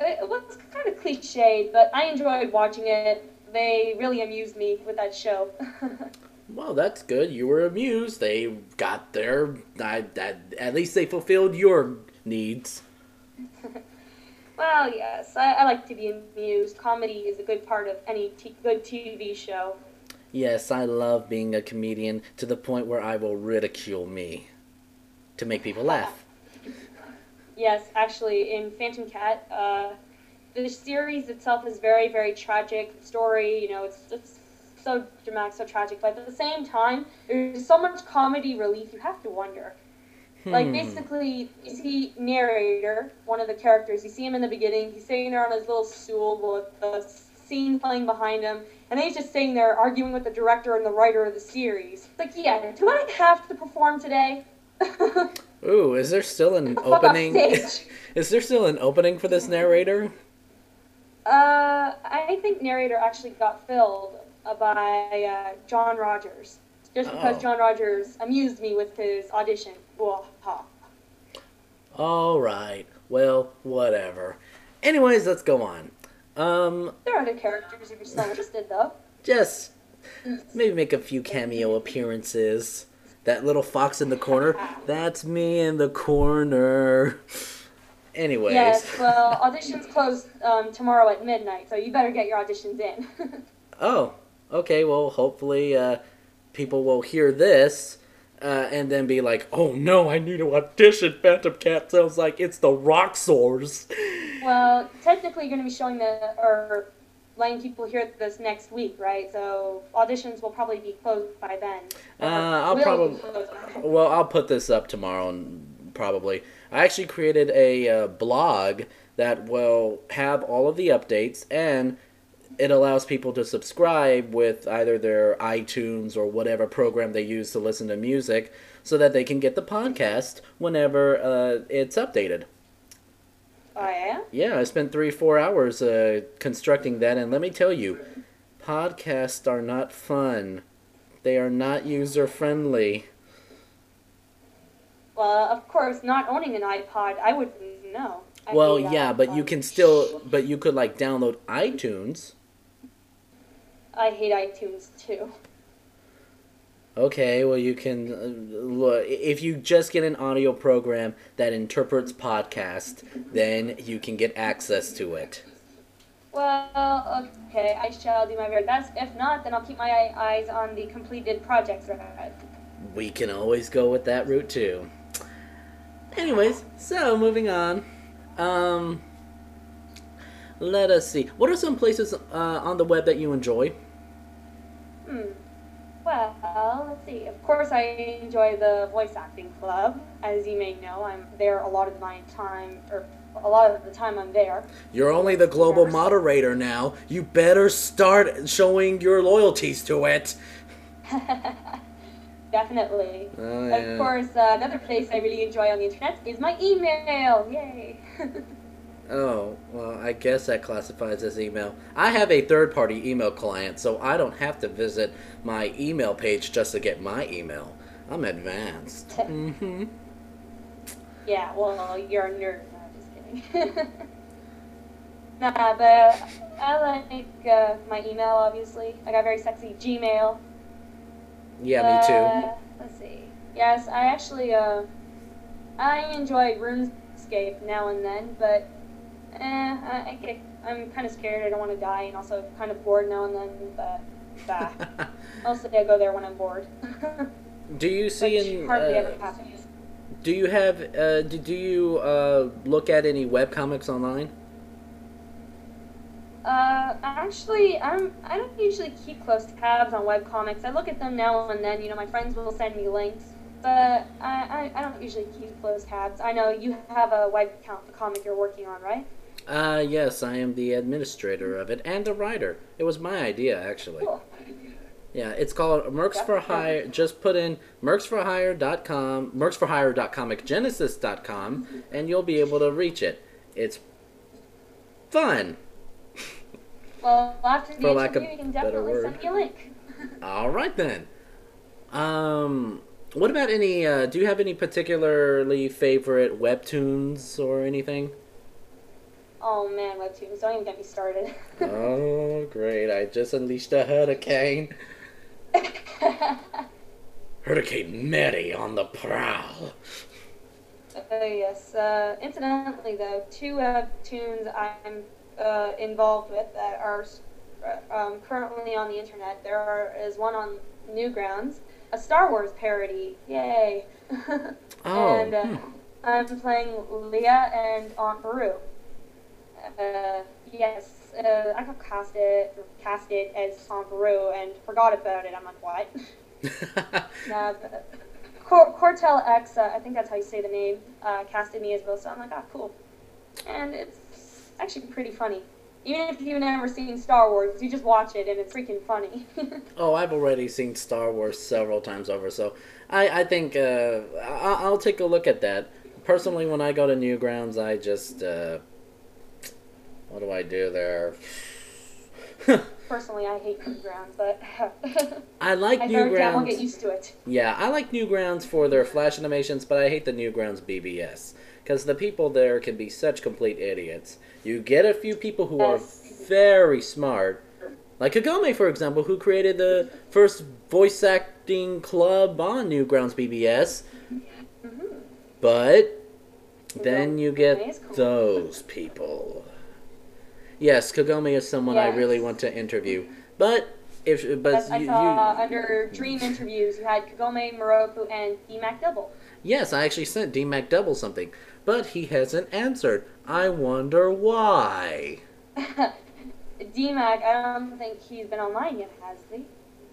Speaker 2: It, it was kind of cliched, but I enjoyed watching it. They really amused me with that show.
Speaker 1: Well, that's good. You were amused. They got their. I, I, at least they fulfilled your needs.
Speaker 2: well, yes, I, I like to be amused. Comedy is a good part of any t- good TV show.
Speaker 1: Yes, I love being a comedian to the point where I will ridicule me to make people laugh.
Speaker 2: Yes, actually, in Phantom Cat, uh, the series itself is very, very tragic. The story, you know, it's just so dramatic, so tragic, but at the same time, there's so much comedy relief. You have to wonder. Like
Speaker 1: Hmm.
Speaker 2: basically, you see narrator, one of the characters. You see him in the beginning. He's sitting there on his little stool with the scene playing behind him, and then he's just sitting there arguing with the director and the writer of the series. Like, yeah, do I have to perform today?
Speaker 1: Ooh, is there still an opening? is there still an opening for this narrator?
Speaker 2: Uh, I think narrator actually got filled uh, by uh, John Rogers, just because
Speaker 1: Oh.
Speaker 2: John Rogers amused me with his audition.
Speaker 1: All right. Well, whatever. Anyways, let's go on. Um,
Speaker 2: There are other characters if you're still interested, though.
Speaker 1: just maybe make a few cameo appearances. That little fox in the corner, that's me in the corner. Anyways,
Speaker 2: Yes, well, auditions close um, tomorrow at midnight, so you better get your auditions in.
Speaker 1: oh, okay. Well, hopefully, uh, people will hear this uh, and then be like, "Oh no, I need to audition." Phantom Cat sounds like it's the Rock Roxors.
Speaker 2: well, technically, you're going to be showing the or letting people hear this next week, right? So auditions will probably be closed by then.
Speaker 1: Uh, I'll probably. Well, I'll put this up tomorrow, and probably. I actually created a uh, blog that will have all of the updates, and it allows people to subscribe with either their iTunes or whatever program they use to listen to music, so that they can get the podcast whenever uh, it's updated.
Speaker 2: Oh yeah.
Speaker 1: Yeah, I spent three, four hours uh, constructing that, and let me tell you, podcasts are not fun. They are not user friendly.
Speaker 2: Well, of course, not owning an iPod, I wouldn't know.
Speaker 1: Well, yeah, but you can still, but you could like download iTunes.
Speaker 2: I hate iTunes too.
Speaker 1: Okay, well you can uh, look if you just get an audio program that interprets podcast, then you can get access to it.
Speaker 2: Well, okay, I shall do my very best. If not, then I'll keep my eyes on the completed projects thread.
Speaker 1: We can always go with that route too. Anyways, so moving on. Um let us see. What are some places uh, on the web that you enjoy?
Speaker 2: Hmm. Well, let's see. Of course, I enjoy the voice acting club. As you may know, I'm there a lot of my time, or a lot of the time I'm there.
Speaker 1: You're only the global moderator now. You better start showing your loyalties to it.
Speaker 2: Definitely.
Speaker 1: Oh, yeah.
Speaker 2: Of course, uh, another place I really enjoy on the internet is my email. Yay!
Speaker 1: Oh, well, I guess that classifies as email. I have a third party email client, so I don't have to visit my email page just to get my email. I'm advanced. hmm
Speaker 2: yeah, well, you're a nerd. No, I'm just kidding. nah, but I like uh, my email, obviously. I got very sexy Gmail.
Speaker 1: Yeah, me too.
Speaker 2: Uh, let's see. Yes, I actually uh, I enjoy RuneScape now and then, but eh, I, I get, I'm kind of scared. I don't want to die, and also kind of bored now and then. But bah. mostly I go there when I'm bored.
Speaker 1: do you see in?
Speaker 2: hardly
Speaker 1: uh, do you have? Uh, do, do you uh, look at any webcomics online?
Speaker 2: Uh, actually, I'm I don't usually keep close tabs on webcomics. I look at them now and then. You know, my friends will send me links, but I, I, I don't usually keep close tabs. I know you have a webcomic comic you're working on, right?
Speaker 1: Uh, yes, I am the administrator of it and a writer. It was my idea, actually.
Speaker 2: Cool.
Speaker 1: Yeah, it's called Mercs for Hire. Just put in mercsforhire.com, mercsforhire.comicgenesis.com, and you'll be able to reach it. It's fun.
Speaker 2: Well, after the
Speaker 1: For lack
Speaker 2: interview,
Speaker 1: of
Speaker 2: you can
Speaker 1: better
Speaker 2: definitely
Speaker 1: word.
Speaker 2: send me a link.
Speaker 1: All right then. Um, what about any? Uh, do you have any particularly favorite webtoons or anything?
Speaker 2: Oh man, webtoons! Don't even get me started.
Speaker 1: oh, great! I just unleashed a hurricane. Hurricane Mary on the prowl.
Speaker 2: Uh, yes. Uh, incidentally, though, two webtoons I'm uh, involved with that are uh, um, currently on the internet. There are, is one on Newgrounds, a Star Wars parody. Yay!
Speaker 1: Oh,
Speaker 2: and uh,
Speaker 1: hmm.
Speaker 2: I'm playing Leia and Aunt Beru. Uh, yes, uh, I got casted casted as Aunt Beru and forgot about it. I'm like, what? Uh, Cor- Cortel X, uh, I think that's how you say the name, uh, casted me as so I'm like, ah, cool. And it's actually pretty funny. Even if you've never seen Star Wars, you just watch it and it's freaking funny.
Speaker 1: oh, I've already seen Star Wars several times over, so I, I think uh, I, I'll take a look at that. Personally, when I go to Newgrounds, I just uh, what do I do there?
Speaker 2: Personally, I hate Newgrounds, but
Speaker 1: I like
Speaker 2: I heard I will get used to it.
Speaker 1: Yeah, I like Newgrounds for their flash animations, but I hate the Newgrounds BBS because the people there can be such complete idiots. You get a few people who are very smart, like Kagome, for example, who created the first voice acting club on Newgrounds BBS.
Speaker 2: hmm
Speaker 1: But then you get those people. Yes, Kagome is someone I really want to interview, but if but
Speaker 2: Yes, I
Speaker 1: you,
Speaker 2: saw
Speaker 1: you uh,
Speaker 2: under Dream interviews, you had Kagome, Miroku, and DMAC Double.
Speaker 1: yes, I actually sent D Mac Double something, but he hasn't answered. I wonder why.
Speaker 2: DMAC, I don't think he's been online yet, has he?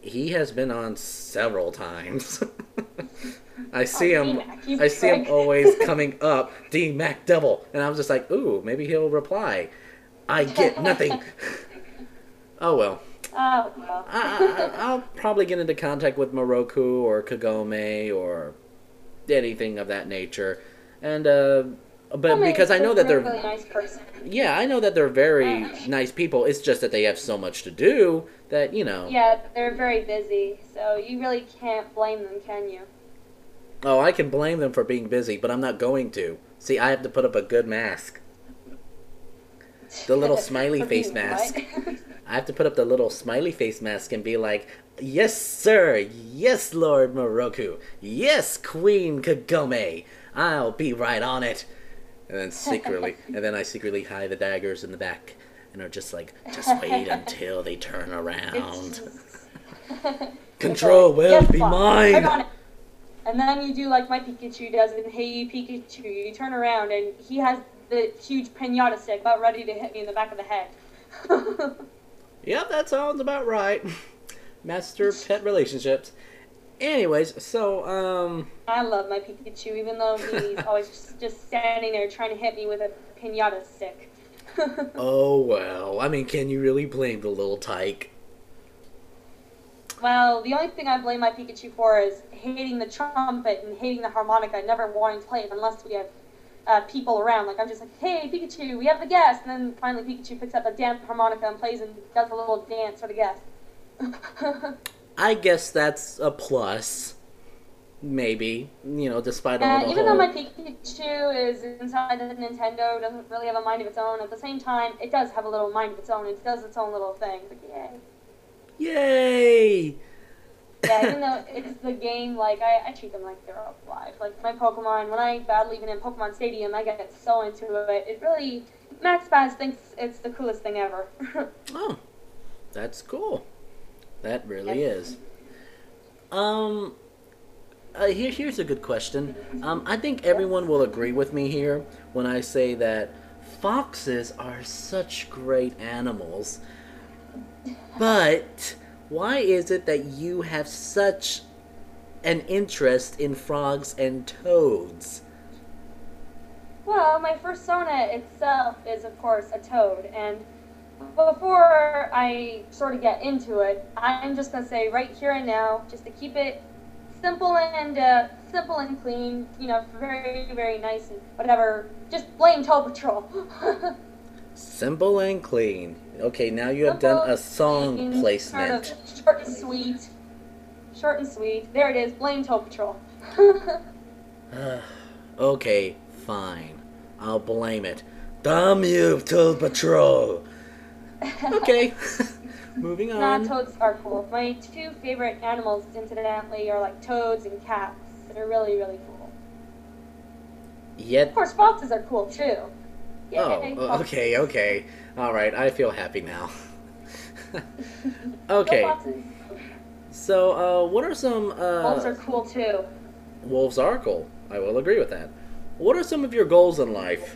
Speaker 1: He has been on several times. I see
Speaker 2: Oh,
Speaker 1: him. I see him always coming up. D Mac Double, and I was just like, ooh, maybe he'll reply. I get nothing. oh well.
Speaker 2: Oh, well.
Speaker 1: I, I, I'll probably get into contact with Miroku or Kagome or anything of that nature, and uh, but
Speaker 2: Kagome
Speaker 1: because I know that they're
Speaker 2: really nice person.
Speaker 1: yeah, I know that they're very
Speaker 2: Uh.
Speaker 1: nice people. It's just that they have so much to do that you know.
Speaker 2: Yeah, they're very busy, so you really can't blame them, can you?
Speaker 1: Oh, I can blame them for being busy, but I'm not going to. See, I have to put up a good mask. The little smiley face mask. I have to put up the little smiley face mask and be like, "Yes, sir. Yes, Lord Miroku. Yes, Queen Kagome. I'll be right on it." And then secretly, and then I secretly hide the daggers in the back, and are just like, "Just wait until they turn around. Control will
Speaker 2: Yes,
Speaker 1: be mine."
Speaker 2: I got it. And then you do like my Pikachu does and Hey Pikachu. You turn around and he has the huge pinata stick about ready to hit me in the back of the head.
Speaker 1: Yep, that sounds about right. Master pet relationships. Anyways, so um,
Speaker 2: I love my Pikachu, even though he's always just, just standing there trying to hit me with a pinata stick.
Speaker 1: oh well. I mean, can you really blame the little tyke?
Speaker 2: well, the only thing I blame my Pikachu for is hating the trumpet and hating the harmonica, never wanting to play it unless we have uh, people around. Like, I'm just like, hey, Pikachu, we have the guest. And then finally, Pikachu picks up a damn harmonica and plays and does a little dance for the guest.
Speaker 1: I guess that's a plus. Maybe you know, despite all
Speaker 2: And
Speaker 1: the
Speaker 2: even
Speaker 1: whole.
Speaker 2: though my Pikachu is inside the Nintendo, doesn't really have a mind of its own, at the same time, it does have a little mind of its own. It does its own little thing. Like, yay.
Speaker 1: Yay!
Speaker 2: Yeah, even though it's the game, like I, I treat them like they're alive. Like my Pokemon, when I battle even in Pokemon Stadium, I get so into it. It really, Max Baz thinks it's the coolest thing ever.
Speaker 1: Oh, that's cool. That really
Speaker 2: Yes.
Speaker 1: is. Um, uh, here, here's a good question. Um, I think everyone will agree with me here when I say that foxes are such great animals. But why is it that you have such an interest in frogs and toads?
Speaker 2: Well, my persona itself is, of course, a toad, and before I sort of get into it, I'm just gonna say right here and now, just to keep it simple and uh, simple and clean, you know, very very nice and whatever. Just blame Toad Patrol.
Speaker 1: Simple and clean. Okay, now you have done a song placement.
Speaker 2: Short and sweet. Short and sweet. There it is. Blame Toad Patrol.
Speaker 1: okay, fine. I'll blame it. Damn you, Toad Patrol! Okay, moving on.
Speaker 2: Nah, toads are cool. My two favorite animals, incidentally, are like toads and cats. They're really, really cool.
Speaker 1: Yet.
Speaker 2: Of course, foxes are cool too. Oh, Yay,
Speaker 1: Oh, okay, okay. Alright, I feel happy now. Okay, so, uh, what are some, uh.
Speaker 2: Wolves are cool too.
Speaker 1: wolves are cool. I will agree with that. What are some of your goals in life?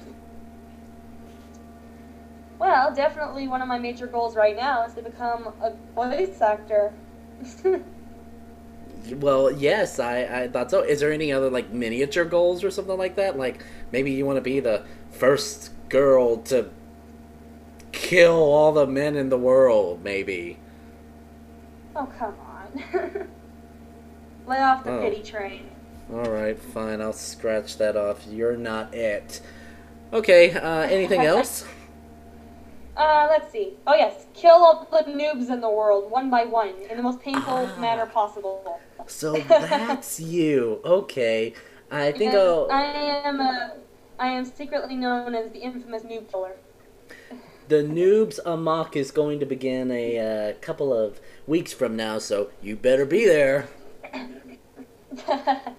Speaker 2: Well, definitely one of my major goals right now is to become a voice actor.
Speaker 1: Well, yes, I, I thought so. Is there any other like miniature goals or something like that? Like maybe you want to be the first girl to kill all the men in the world, maybe.
Speaker 2: oh, come on. Lay off the
Speaker 1: Oh.
Speaker 2: pity train.
Speaker 1: All right, fine. I'll scratch that off. You're not it. Okay. Uh, anything else?
Speaker 2: Uh, let's see. Oh yes, kill all the noobs in the world one by one in the most painful
Speaker 1: Ah.
Speaker 2: manner possible.
Speaker 1: So that's you. Okay. I think
Speaker 2: Yes,
Speaker 1: I'll.
Speaker 2: I am a, I am secretly known as the infamous noob killer.
Speaker 1: The Noobs Amok is going to begin a uh, couple of weeks from now, so you better be there.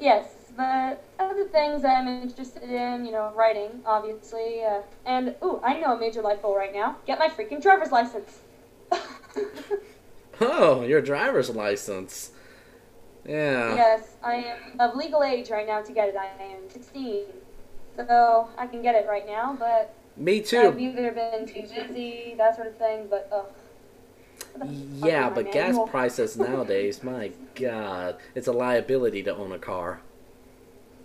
Speaker 2: yes, but other things I'm interested in, you know, writing, obviously, uh, and ooh, I know a major life goal right now: get my freaking driver's license.
Speaker 1: Oh, your driver's license. Yeah.
Speaker 2: yes, I am of legal age right now to get it. I am 16, so I can get it right now, but
Speaker 1: Me too.
Speaker 2: I've either been too busy, that sort of thing. But ugh. What the fuck
Speaker 1: Yeah, but gas prices nowadays, my god, it's a liability to own a car.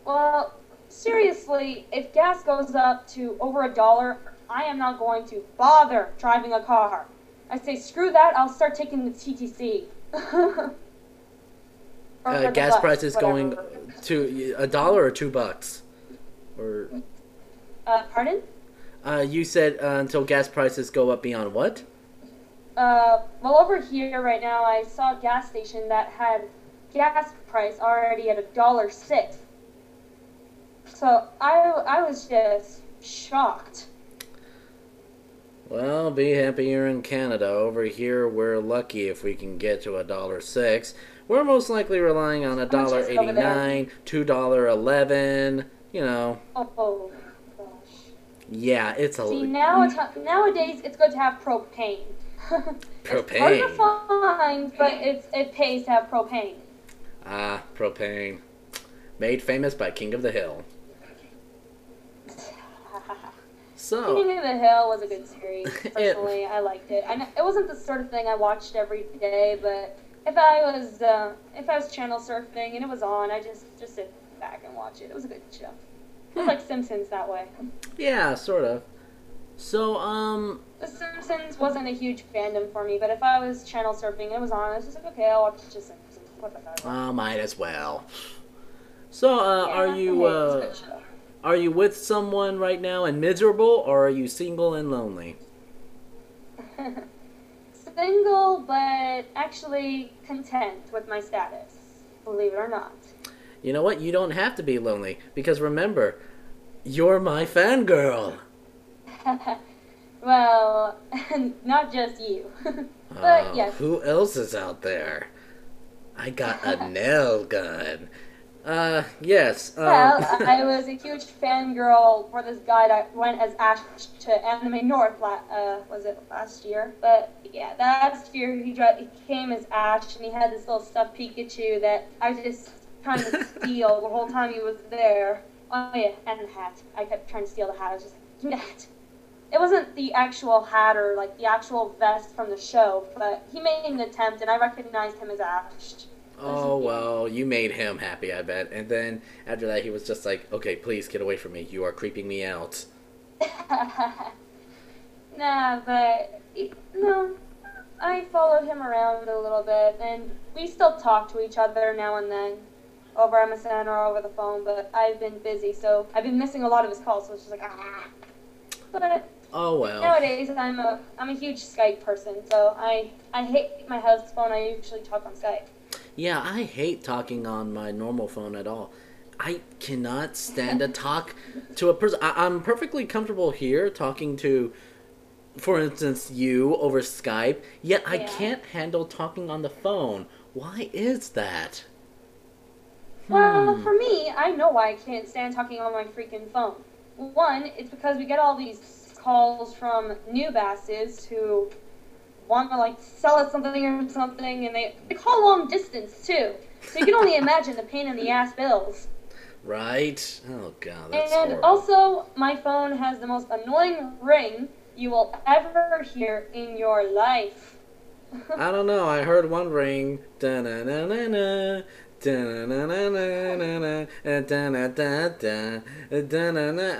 Speaker 2: Well, seriously, if gas goes up to over a dollar, I am not going to bother driving a car. I say, screw that, I'll start taking the TTC.
Speaker 1: Uh, gas
Speaker 2: bus,
Speaker 1: prices going to a dollar or two bucks, or
Speaker 2: Uh, pardon?
Speaker 1: Uh, you said uh, until gas prices go up beyond what?
Speaker 2: Uh, well, over here right now, I saw a gas station that had gas price already at a dollar six. So I, I was just shocked.
Speaker 1: Well, be happy you're in Canada. Over here, we're lucky if we can get to a dollar six. We're most likely relying on a dollar
Speaker 2: is it over there?
Speaker 1: eighty-nine, two dollar eleven. You know,
Speaker 2: Oh.
Speaker 1: Yeah, it's a
Speaker 2: See, now it's, nowadays it's good to have propane. It's hard to find, but it's, it pays to have propane.
Speaker 1: ah propane, made famous by King of the Hill. So.
Speaker 2: King of the Hill was a good series.
Speaker 1: It-
Speaker 2: Personally, I liked it. I know, it wasn't the sort of thing I watched every day, but if I was uh, if I was channel surfing and it was on, I just just sit back and watch it. It was a good show. It was like Simpsons that way.
Speaker 1: Yeah, sort of. So, um,
Speaker 2: The Simpsons wasn't a huge fandom for me, but if I was channel surfing and it was on, I was just like, okay, I'll watch the Simpsons. Whatever.
Speaker 1: uh, might as well. So, uh,
Speaker 2: Yeah,
Speaker 1: are you,
Speaker 2: it's
Speaker 1: uh, are you with someone right now and miserable, or are you single and lonely?
Speaker 2: Single, but actually content with my status. Believe it or not.
Speaker 1: You know what? You don't have to be lonely, because remember, you're my fangirl.
Speaker 2: well, not just you. but
Speaker 1: Uh,
Speaker 2: yes.
Speaker 1: Who else is out there? I got a nail gun. Uh, yes. Um,
Speaker 2: Well, I was a huge fangirl for this guy that went as Ash to Anime North. La- uh, was it last year? But yeah, last year he, dra- he came as Ash, and he had this little stuffed Pikachu that I just kind of steal the whole time he was there. Oh yeah, and the hat. I kept trying to steal the hat. I was just like, give me the hat. It wasn't the actual hat or like the actual vest from the show, but he made an attempt, and I recognized him as Ash.
Speaker 1: oh, well, you made him happy, I bet. And then after that, he was just like, okay, please get away from me. You are creeping me out.
Speaker 2: nah, but no, I followed him around a little bit, and we still talk to each other now and then over MSN or over the phone. But I've been busy, so I've been missing a lot of his calls. So it's just like ah. But
Speaker 1: Oh, well.
Speaker 2: nowadays, I'm a I'm a huge Skype person, so I I hate my house phone. I usually talk on Skype.
Speaker 1: Yeah, I hate talking on my normal phone at all. I cannot stand to talk to a person. I'm perfectly comfortable here talking to, for instance, you over Skype, yet I
Speaker 2: Yeah.
Speaker 1: can't handle talking on the phone. Why is that?
Speaker 2: Well,
Speaker 1: Hmm.
Speaker 2: for me, I know why I can't stand talking on my freaking phone. One, it's because we get all these calls from new basses who want to like sell us something or something, and they, they call long distance too. So you can only imagine the pain in the ass bills.
Speaker 1: Right? Oh god, that's
Speaker 2: and
Speaker 1: horrible.
Speaker 2: also, my phone has the most annoying ring you will ever hear in your life.
Speaker 1: I don't know. I heard one ring. Da-na-na-na-na. Da-na-na-na-na-na. Da-na-da-da. Da-na-na.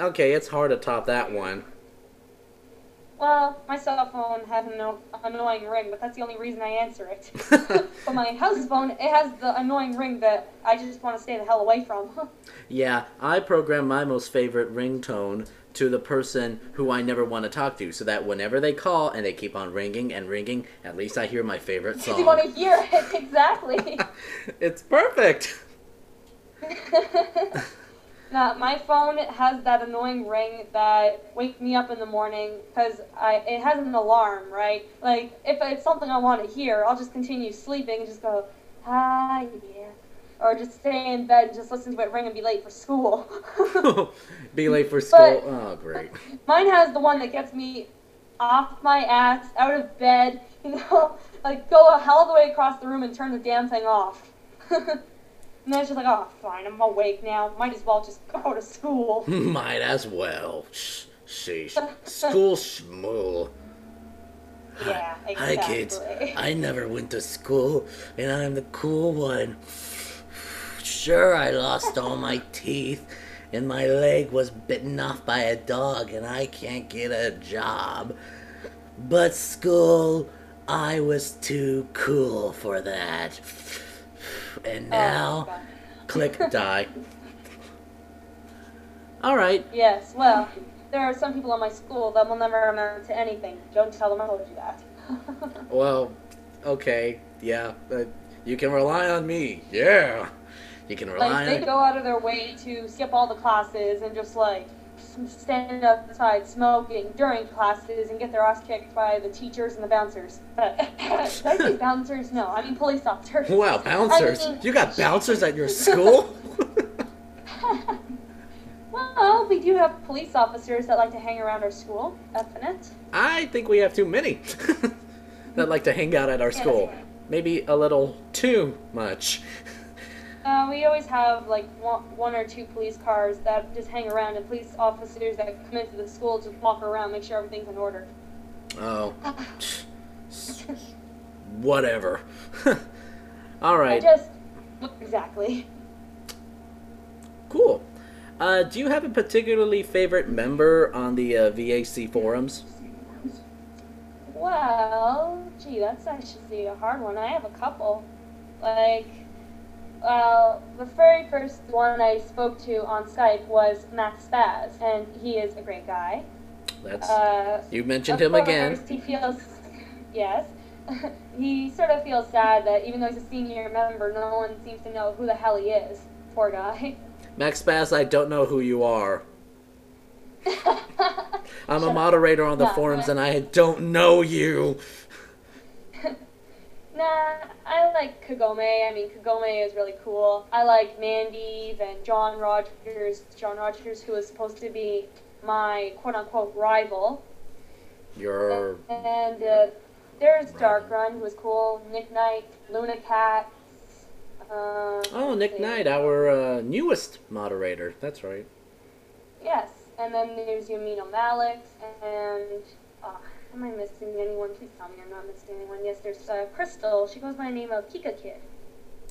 Speaker 1: Okay, it's hard to top that one.
Speaker 2: Well, my cell phone has an annoying ring, but that's the only reason I answer it. but my house phone, it has the annoying ring that I just want to stay the hell away from.
Speaker 1: Yeah, I program my most favorite ringtone to the person who I never want to talk to, so that whenever they call and they keep on ringing and ringing, at least I hear my favorite song.
Speaker 2: you want to hear it exactly.
Speaker 1: it's perfect.
Speaker 2: now, my phone has that annoying ring that wakes me up in the morning because I it has an alarm, right? Like if it's something I want to hear, I'll just continue sleeping and just go, ah yeah, or just stay in bed and just listen to it ring and be late for school.
Speaker 1: Be late for school.
Speaker 2: But-
Speaker 1: oh, great.
Speaker 2: Mine has the one that gets me off my ass, out of bed, you know, like go a hell of the way across the room and turn the damn thing off. and then it's just like, oh, fine, I'm awake now. Might as well just go to school.
Speaker 1: Might as well. Shh, sheesh. School schmool.
Speaker 2: Yeah, exactly.
Speaker 1: Hi, kids. I never went to school, and I'm the cool one. Sure, I lost all my teeth, and my leg was bitten off by a dog, and I can't get a job. But school, I was too cool for that. And
Speaker 2: Oh,
Speaker 1: now,
Speaker 2: God.
Speaker 1: click die. Alright,
Speaker 2: Yes, well, there are some people in my school that will never amount to anything. Don't tell them I told you that.
Speaker 1: well, okay, yeah, uh, you can rely on me. Yeah. You can rely
Speaker 2: like, they
Speaker 1: on
Speaker 2: go out of their way to skip all the classes and just, like, stand outside smoking during classes and get their ass kicked by the teachers and the bouncers. But, I say bouncers? No, I mean police officers.
Speaker 1: Wow, bouncers!
Speaker 2: I mean-
Speaker 1: You got bouncers at your school?
Speaker 2: well, we do have police officers that like to hang around our school. Definite.
Speaker 1: I think we have too many that like to hang out at our school. Maybe a little too much.
Speaker 2: Uh, we always have like one, or two police cars that just hang around, and police officers that come into the school just walk around, make sure everything's in order.
Speaker 1: Oh. Whatever. All right.
Speaker 2: I just exactly.
Speaker 1: Cool. Uh, do you have a particularly favorite member on the uh, VAC forums?
Speaker 2: Well, gee, that's actually a hard one. I have a couple. Like, well, the very first one I spoke to on Skype was Max Spaz, and he is a great guy.
Speaker 1: That's
Speaker 2: Uh,
Speaker 1: you mentioned him again.
Speaker 2: course, He feels, yes, he sort of feels sad that even though he's a senior member, no one seems to know who the hell he is. Poor guy.
Speaker 1: Max Bass, I don't know who you are. I'm a
Speaker 2: Shut up.
Speaker 1: moderator on the
Speaker 2: Yeah,
Speaker 1: forums and I don't know you.
Speaker 2: Nah, I like Kagome. I mean, Kagome is really cool. I like Mandy and John Rogers. John Rogers, who was supposed to be my quote unquote rival.
Speaker 1: Your
Speaker 2: And uh, there's Darkrun, who was cool. Nick Knight, Luna Cat. Um,
Speaker 1: oh Nick. Knight, our uh, newest moderator. That's right.
Speaker 2: Yes, and then there's Yamino Malik, and uh, am I missing anyone? Please tell me I'm not missing anyone. Yes, there's uh, Crystal. She goes by the name of Kika Kid.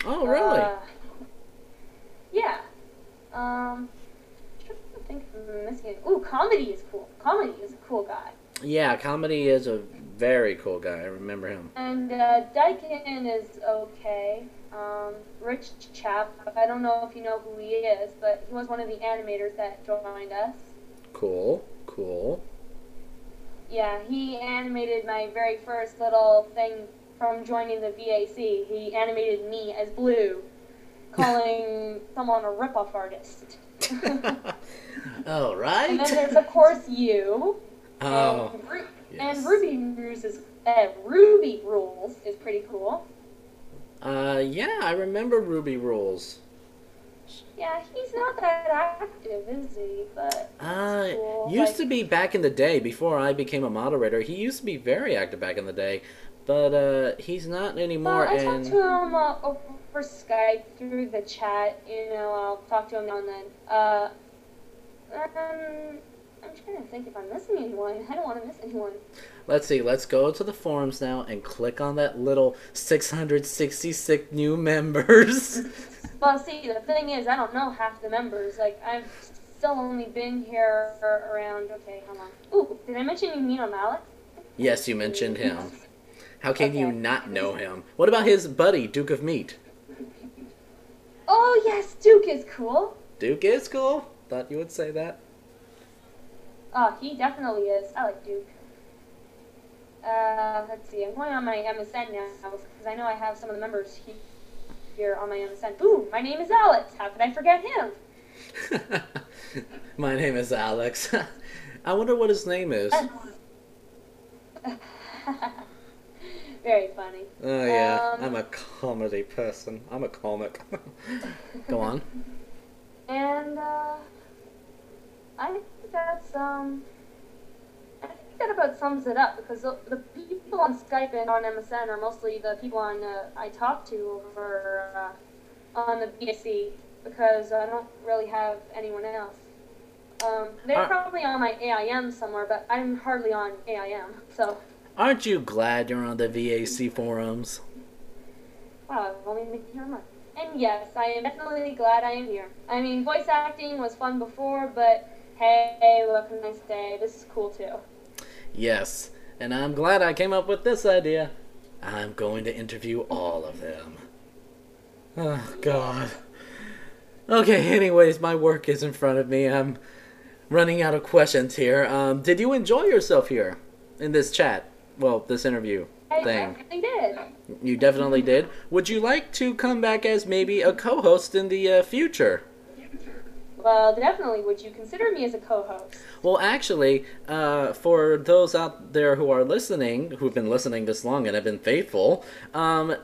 Speaker 1: Oh really?
Speaker 2: Uh, yeah. Um, to think I'm missing it. Ooh, comedy is cool. Comedy is a cool guy.
Speaker 1: yeah, comedy is a very cool guy. I remember him.
Speaker 2: And uh, Daikin is okay. Um, Rich Chap, I don't know if you know who he is, but he was one of the animators that joined us.
Speaker 1: Cool, cool.
Speaker 2: Yeah, he animated my very first little thing from joining the VAC. He animated me as Blue, calling someone a ripoff artist.
Speaker 1: All
Speaker 2: and
Speaker 1: right.
Speaker 2: then there's of course you.
Speaker 1: Oh,
Speaker 2: and, Ru-
Speaker 1: yes.
Speaker 2: and Ruby Rules is uh, Ruby Rules is pretty cool.
Speaker 1: Uh, yeah, I remember Ruby Rules.
Speaker 2: Yeah, he's not that active, is he? But
Speaker 1: Uh,
Speaker 2: cool.
Speaker 1: used
Speaker 2: Like-
Speaker 1: to be back in the day before I became a moderator. He used to be very active back in the day, but uh, he's not anymore.
Speaker 2: Well, I
Speaker 1: and
Speaker 2: talked to him uh, over Skype through the chat. You know, I'll talk to him now and then. Uh, um, I'm trying to think if I'm missing anyone. I don't want to miss anyone.
Speaker 1: let's see. Let's go to the forums now and click on that little 666 new members.
Speaker 2: Well, see, the thing is, I don't know half the members. Like, I've still only been here for around. Okay, how long? Ooh, did I mention you Yumino Malik?
Speaker 1: yes, you mentioned him. How can you not know him? What about his buddy Duke of Meat?
Speaker 2: Oh yes, Duke is cool.
Speaker 1: Duke is cool. Thought you would say that.
Speaker 2: Oh, he definitely is. I like Duke. Uh, let's see. I'm going on my MSN now because I know I have some of the members he- here on my MSN. Ooh, my name is Alex. How could I forget him?
Speaker 1: My name is Alex. I wonder what his name is.
Speaker 2: Very funny.
Speaker 1: Oh yeah,
Speaker 2: Um,
Speaker 1: I'm a comedy person. I'm a comic. Go on.
Speaker 2: And uh, I think that's um, that about sums it up because the, the people on Skype and on MSN are mostly the people on uh, I talk to over uh, on the BSC because I don't really have anyone else. Um, they're
Speaker 1: Uh,
Speaker 2: probably on my AIM somewhere, but I'm hardly on AIM. So
Speaker 1: Aren't you glad you're on the VAC forums?
Speaker 2: wow, I've only been here a month. And yes, I am definitely glad I am here. I mean, voice acting was fun before, but hey, look, a nice day. This is cool too.
Speaker 1: Yes, and I'm glad I came up with this idea. I'm going to interview all of them. Oh, God. Okay, anyways, my work is in front of me. I'm running out of questions here. Um, did you enjoy yourself here in this chat? Well, this interview
Speaker 2: I
Speaker 1: thing.
Speaker 2: definitely did.
Speaker 1: You definitely did. Would you like to come back as maybe a co host in the uh, future?
Speaker 2: Well, definitely. Would you consider me as a co-host?
Speaker 1: Well, actually, uh, for those out there who are listening, who've been listening this long and have been faithful, um,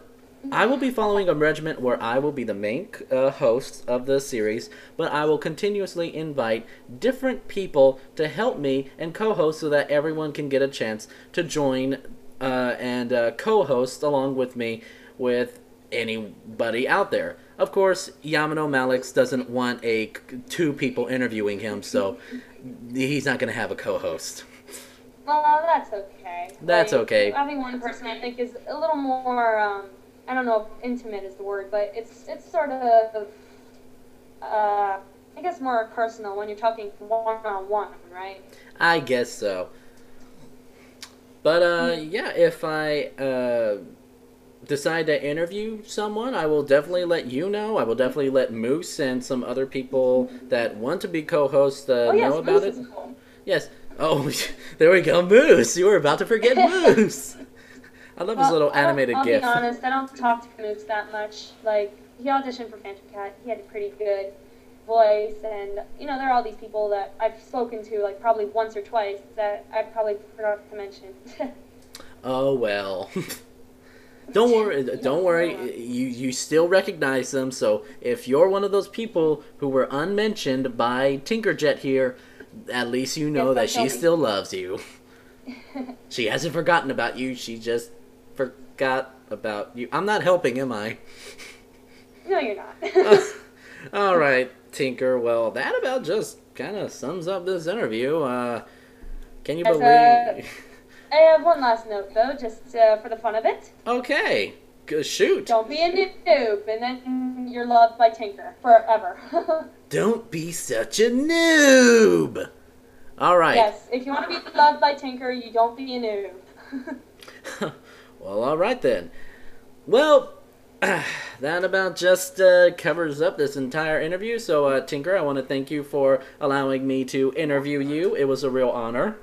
Speaker 1: I will be following a regiment where I will be the main uh, host of the series, but I will continuously invite different people to help me and co-host so that everyone can get a chance to join uh, and uh, co-host along with me with anybody out there. Of course, Yamano Malix doesn't want a two people interviewing him, so he's not going to have a co-host.
Speaker 2: Well, that's okay.
Speaker 1: That's
Speaker 2: Like,
Speaker 1: okay.
Speaker 2: Having one person, I think, is a little more. Um, I don't know if intimate is the word, but it's it's sort of. Uh, I guess more personal when you're talking one on one, right?
Speaker 1: I guess so. But uh, yeah, if I uh, decide to interview someone, I will definitely let you know. I will definitely let Moose and some other people that want to be co-hosts uh,
Speaker 2: oh yes,
Speaker 1: know about
Speaker 2: Moose
Speaker 1: it.
Speaker 2: cool.
Speaker 1: Yes. Oh, there we go, Moose. You were about to forget Moose. I love his
Speaker 2: Well,
Speaker 1: little
Speaker 2: I'll-
Speaker 1: animated
Speaker 2: I'll,
Speaker 1: gif.
Speaker 2: be honest, I don't talk to Moose that much. Like he auditioned for Phantom Cat. He had a pretty good voice, and you know there are all these people that I've spoken to like probably once or twice that I probably forgot to mention.
Speaker 1: Oh well. Don't worry. Don't worry. You you still recognize them. So if you're one of those people who were unmentioned by Tinker Jet here, at least you know that she still loves you. she hasn't forgotten about you. She just forgot about you. I'm not helping, am I?
Speaker 2: No, you're not.
Speaker 1: All right, Tinker. Well, that about just kind of sums up this interview. Uh, can you believe?
Speaker 2: I have one last note though, just uh, for the fun of it.
Speaker 1: Okay, shoot.
Speaker 2: Don't be a noob, and then you're loved by Tinker forever.
Speaker 1: Don't be such a noob. All right.
Speaker 2: Yes, if you want to be loved by Tinker, you don't be a noob.
Speaker 1: well, all right then. Well, that about just uh, covers up this entire interview. So, uh, Tinker, I want to thank you for allowing me to interview you. It was a real honor.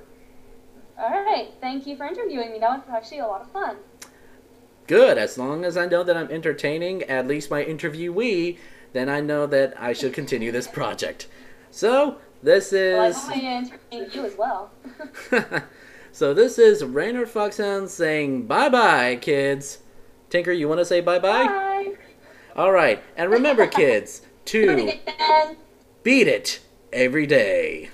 Speaker 2: All right, thank you for interviewing me. That was actually a lot of fun.
Speaker 1: Good. As long as I know that I'm entertaining at least my interviewee, then I know that I should continue this project. So, this
Speaker 2: Well, I
Speaker 1: is.
Speaker 2: hope I entertained you as well.
Speaker 1: so, this is Rainer Foxhound saying bye bye, kids. Tinker, you want to say bye bye?
Speaker 2: Bye.
Speaker 1: All right. And remember, kids, to beat it every day.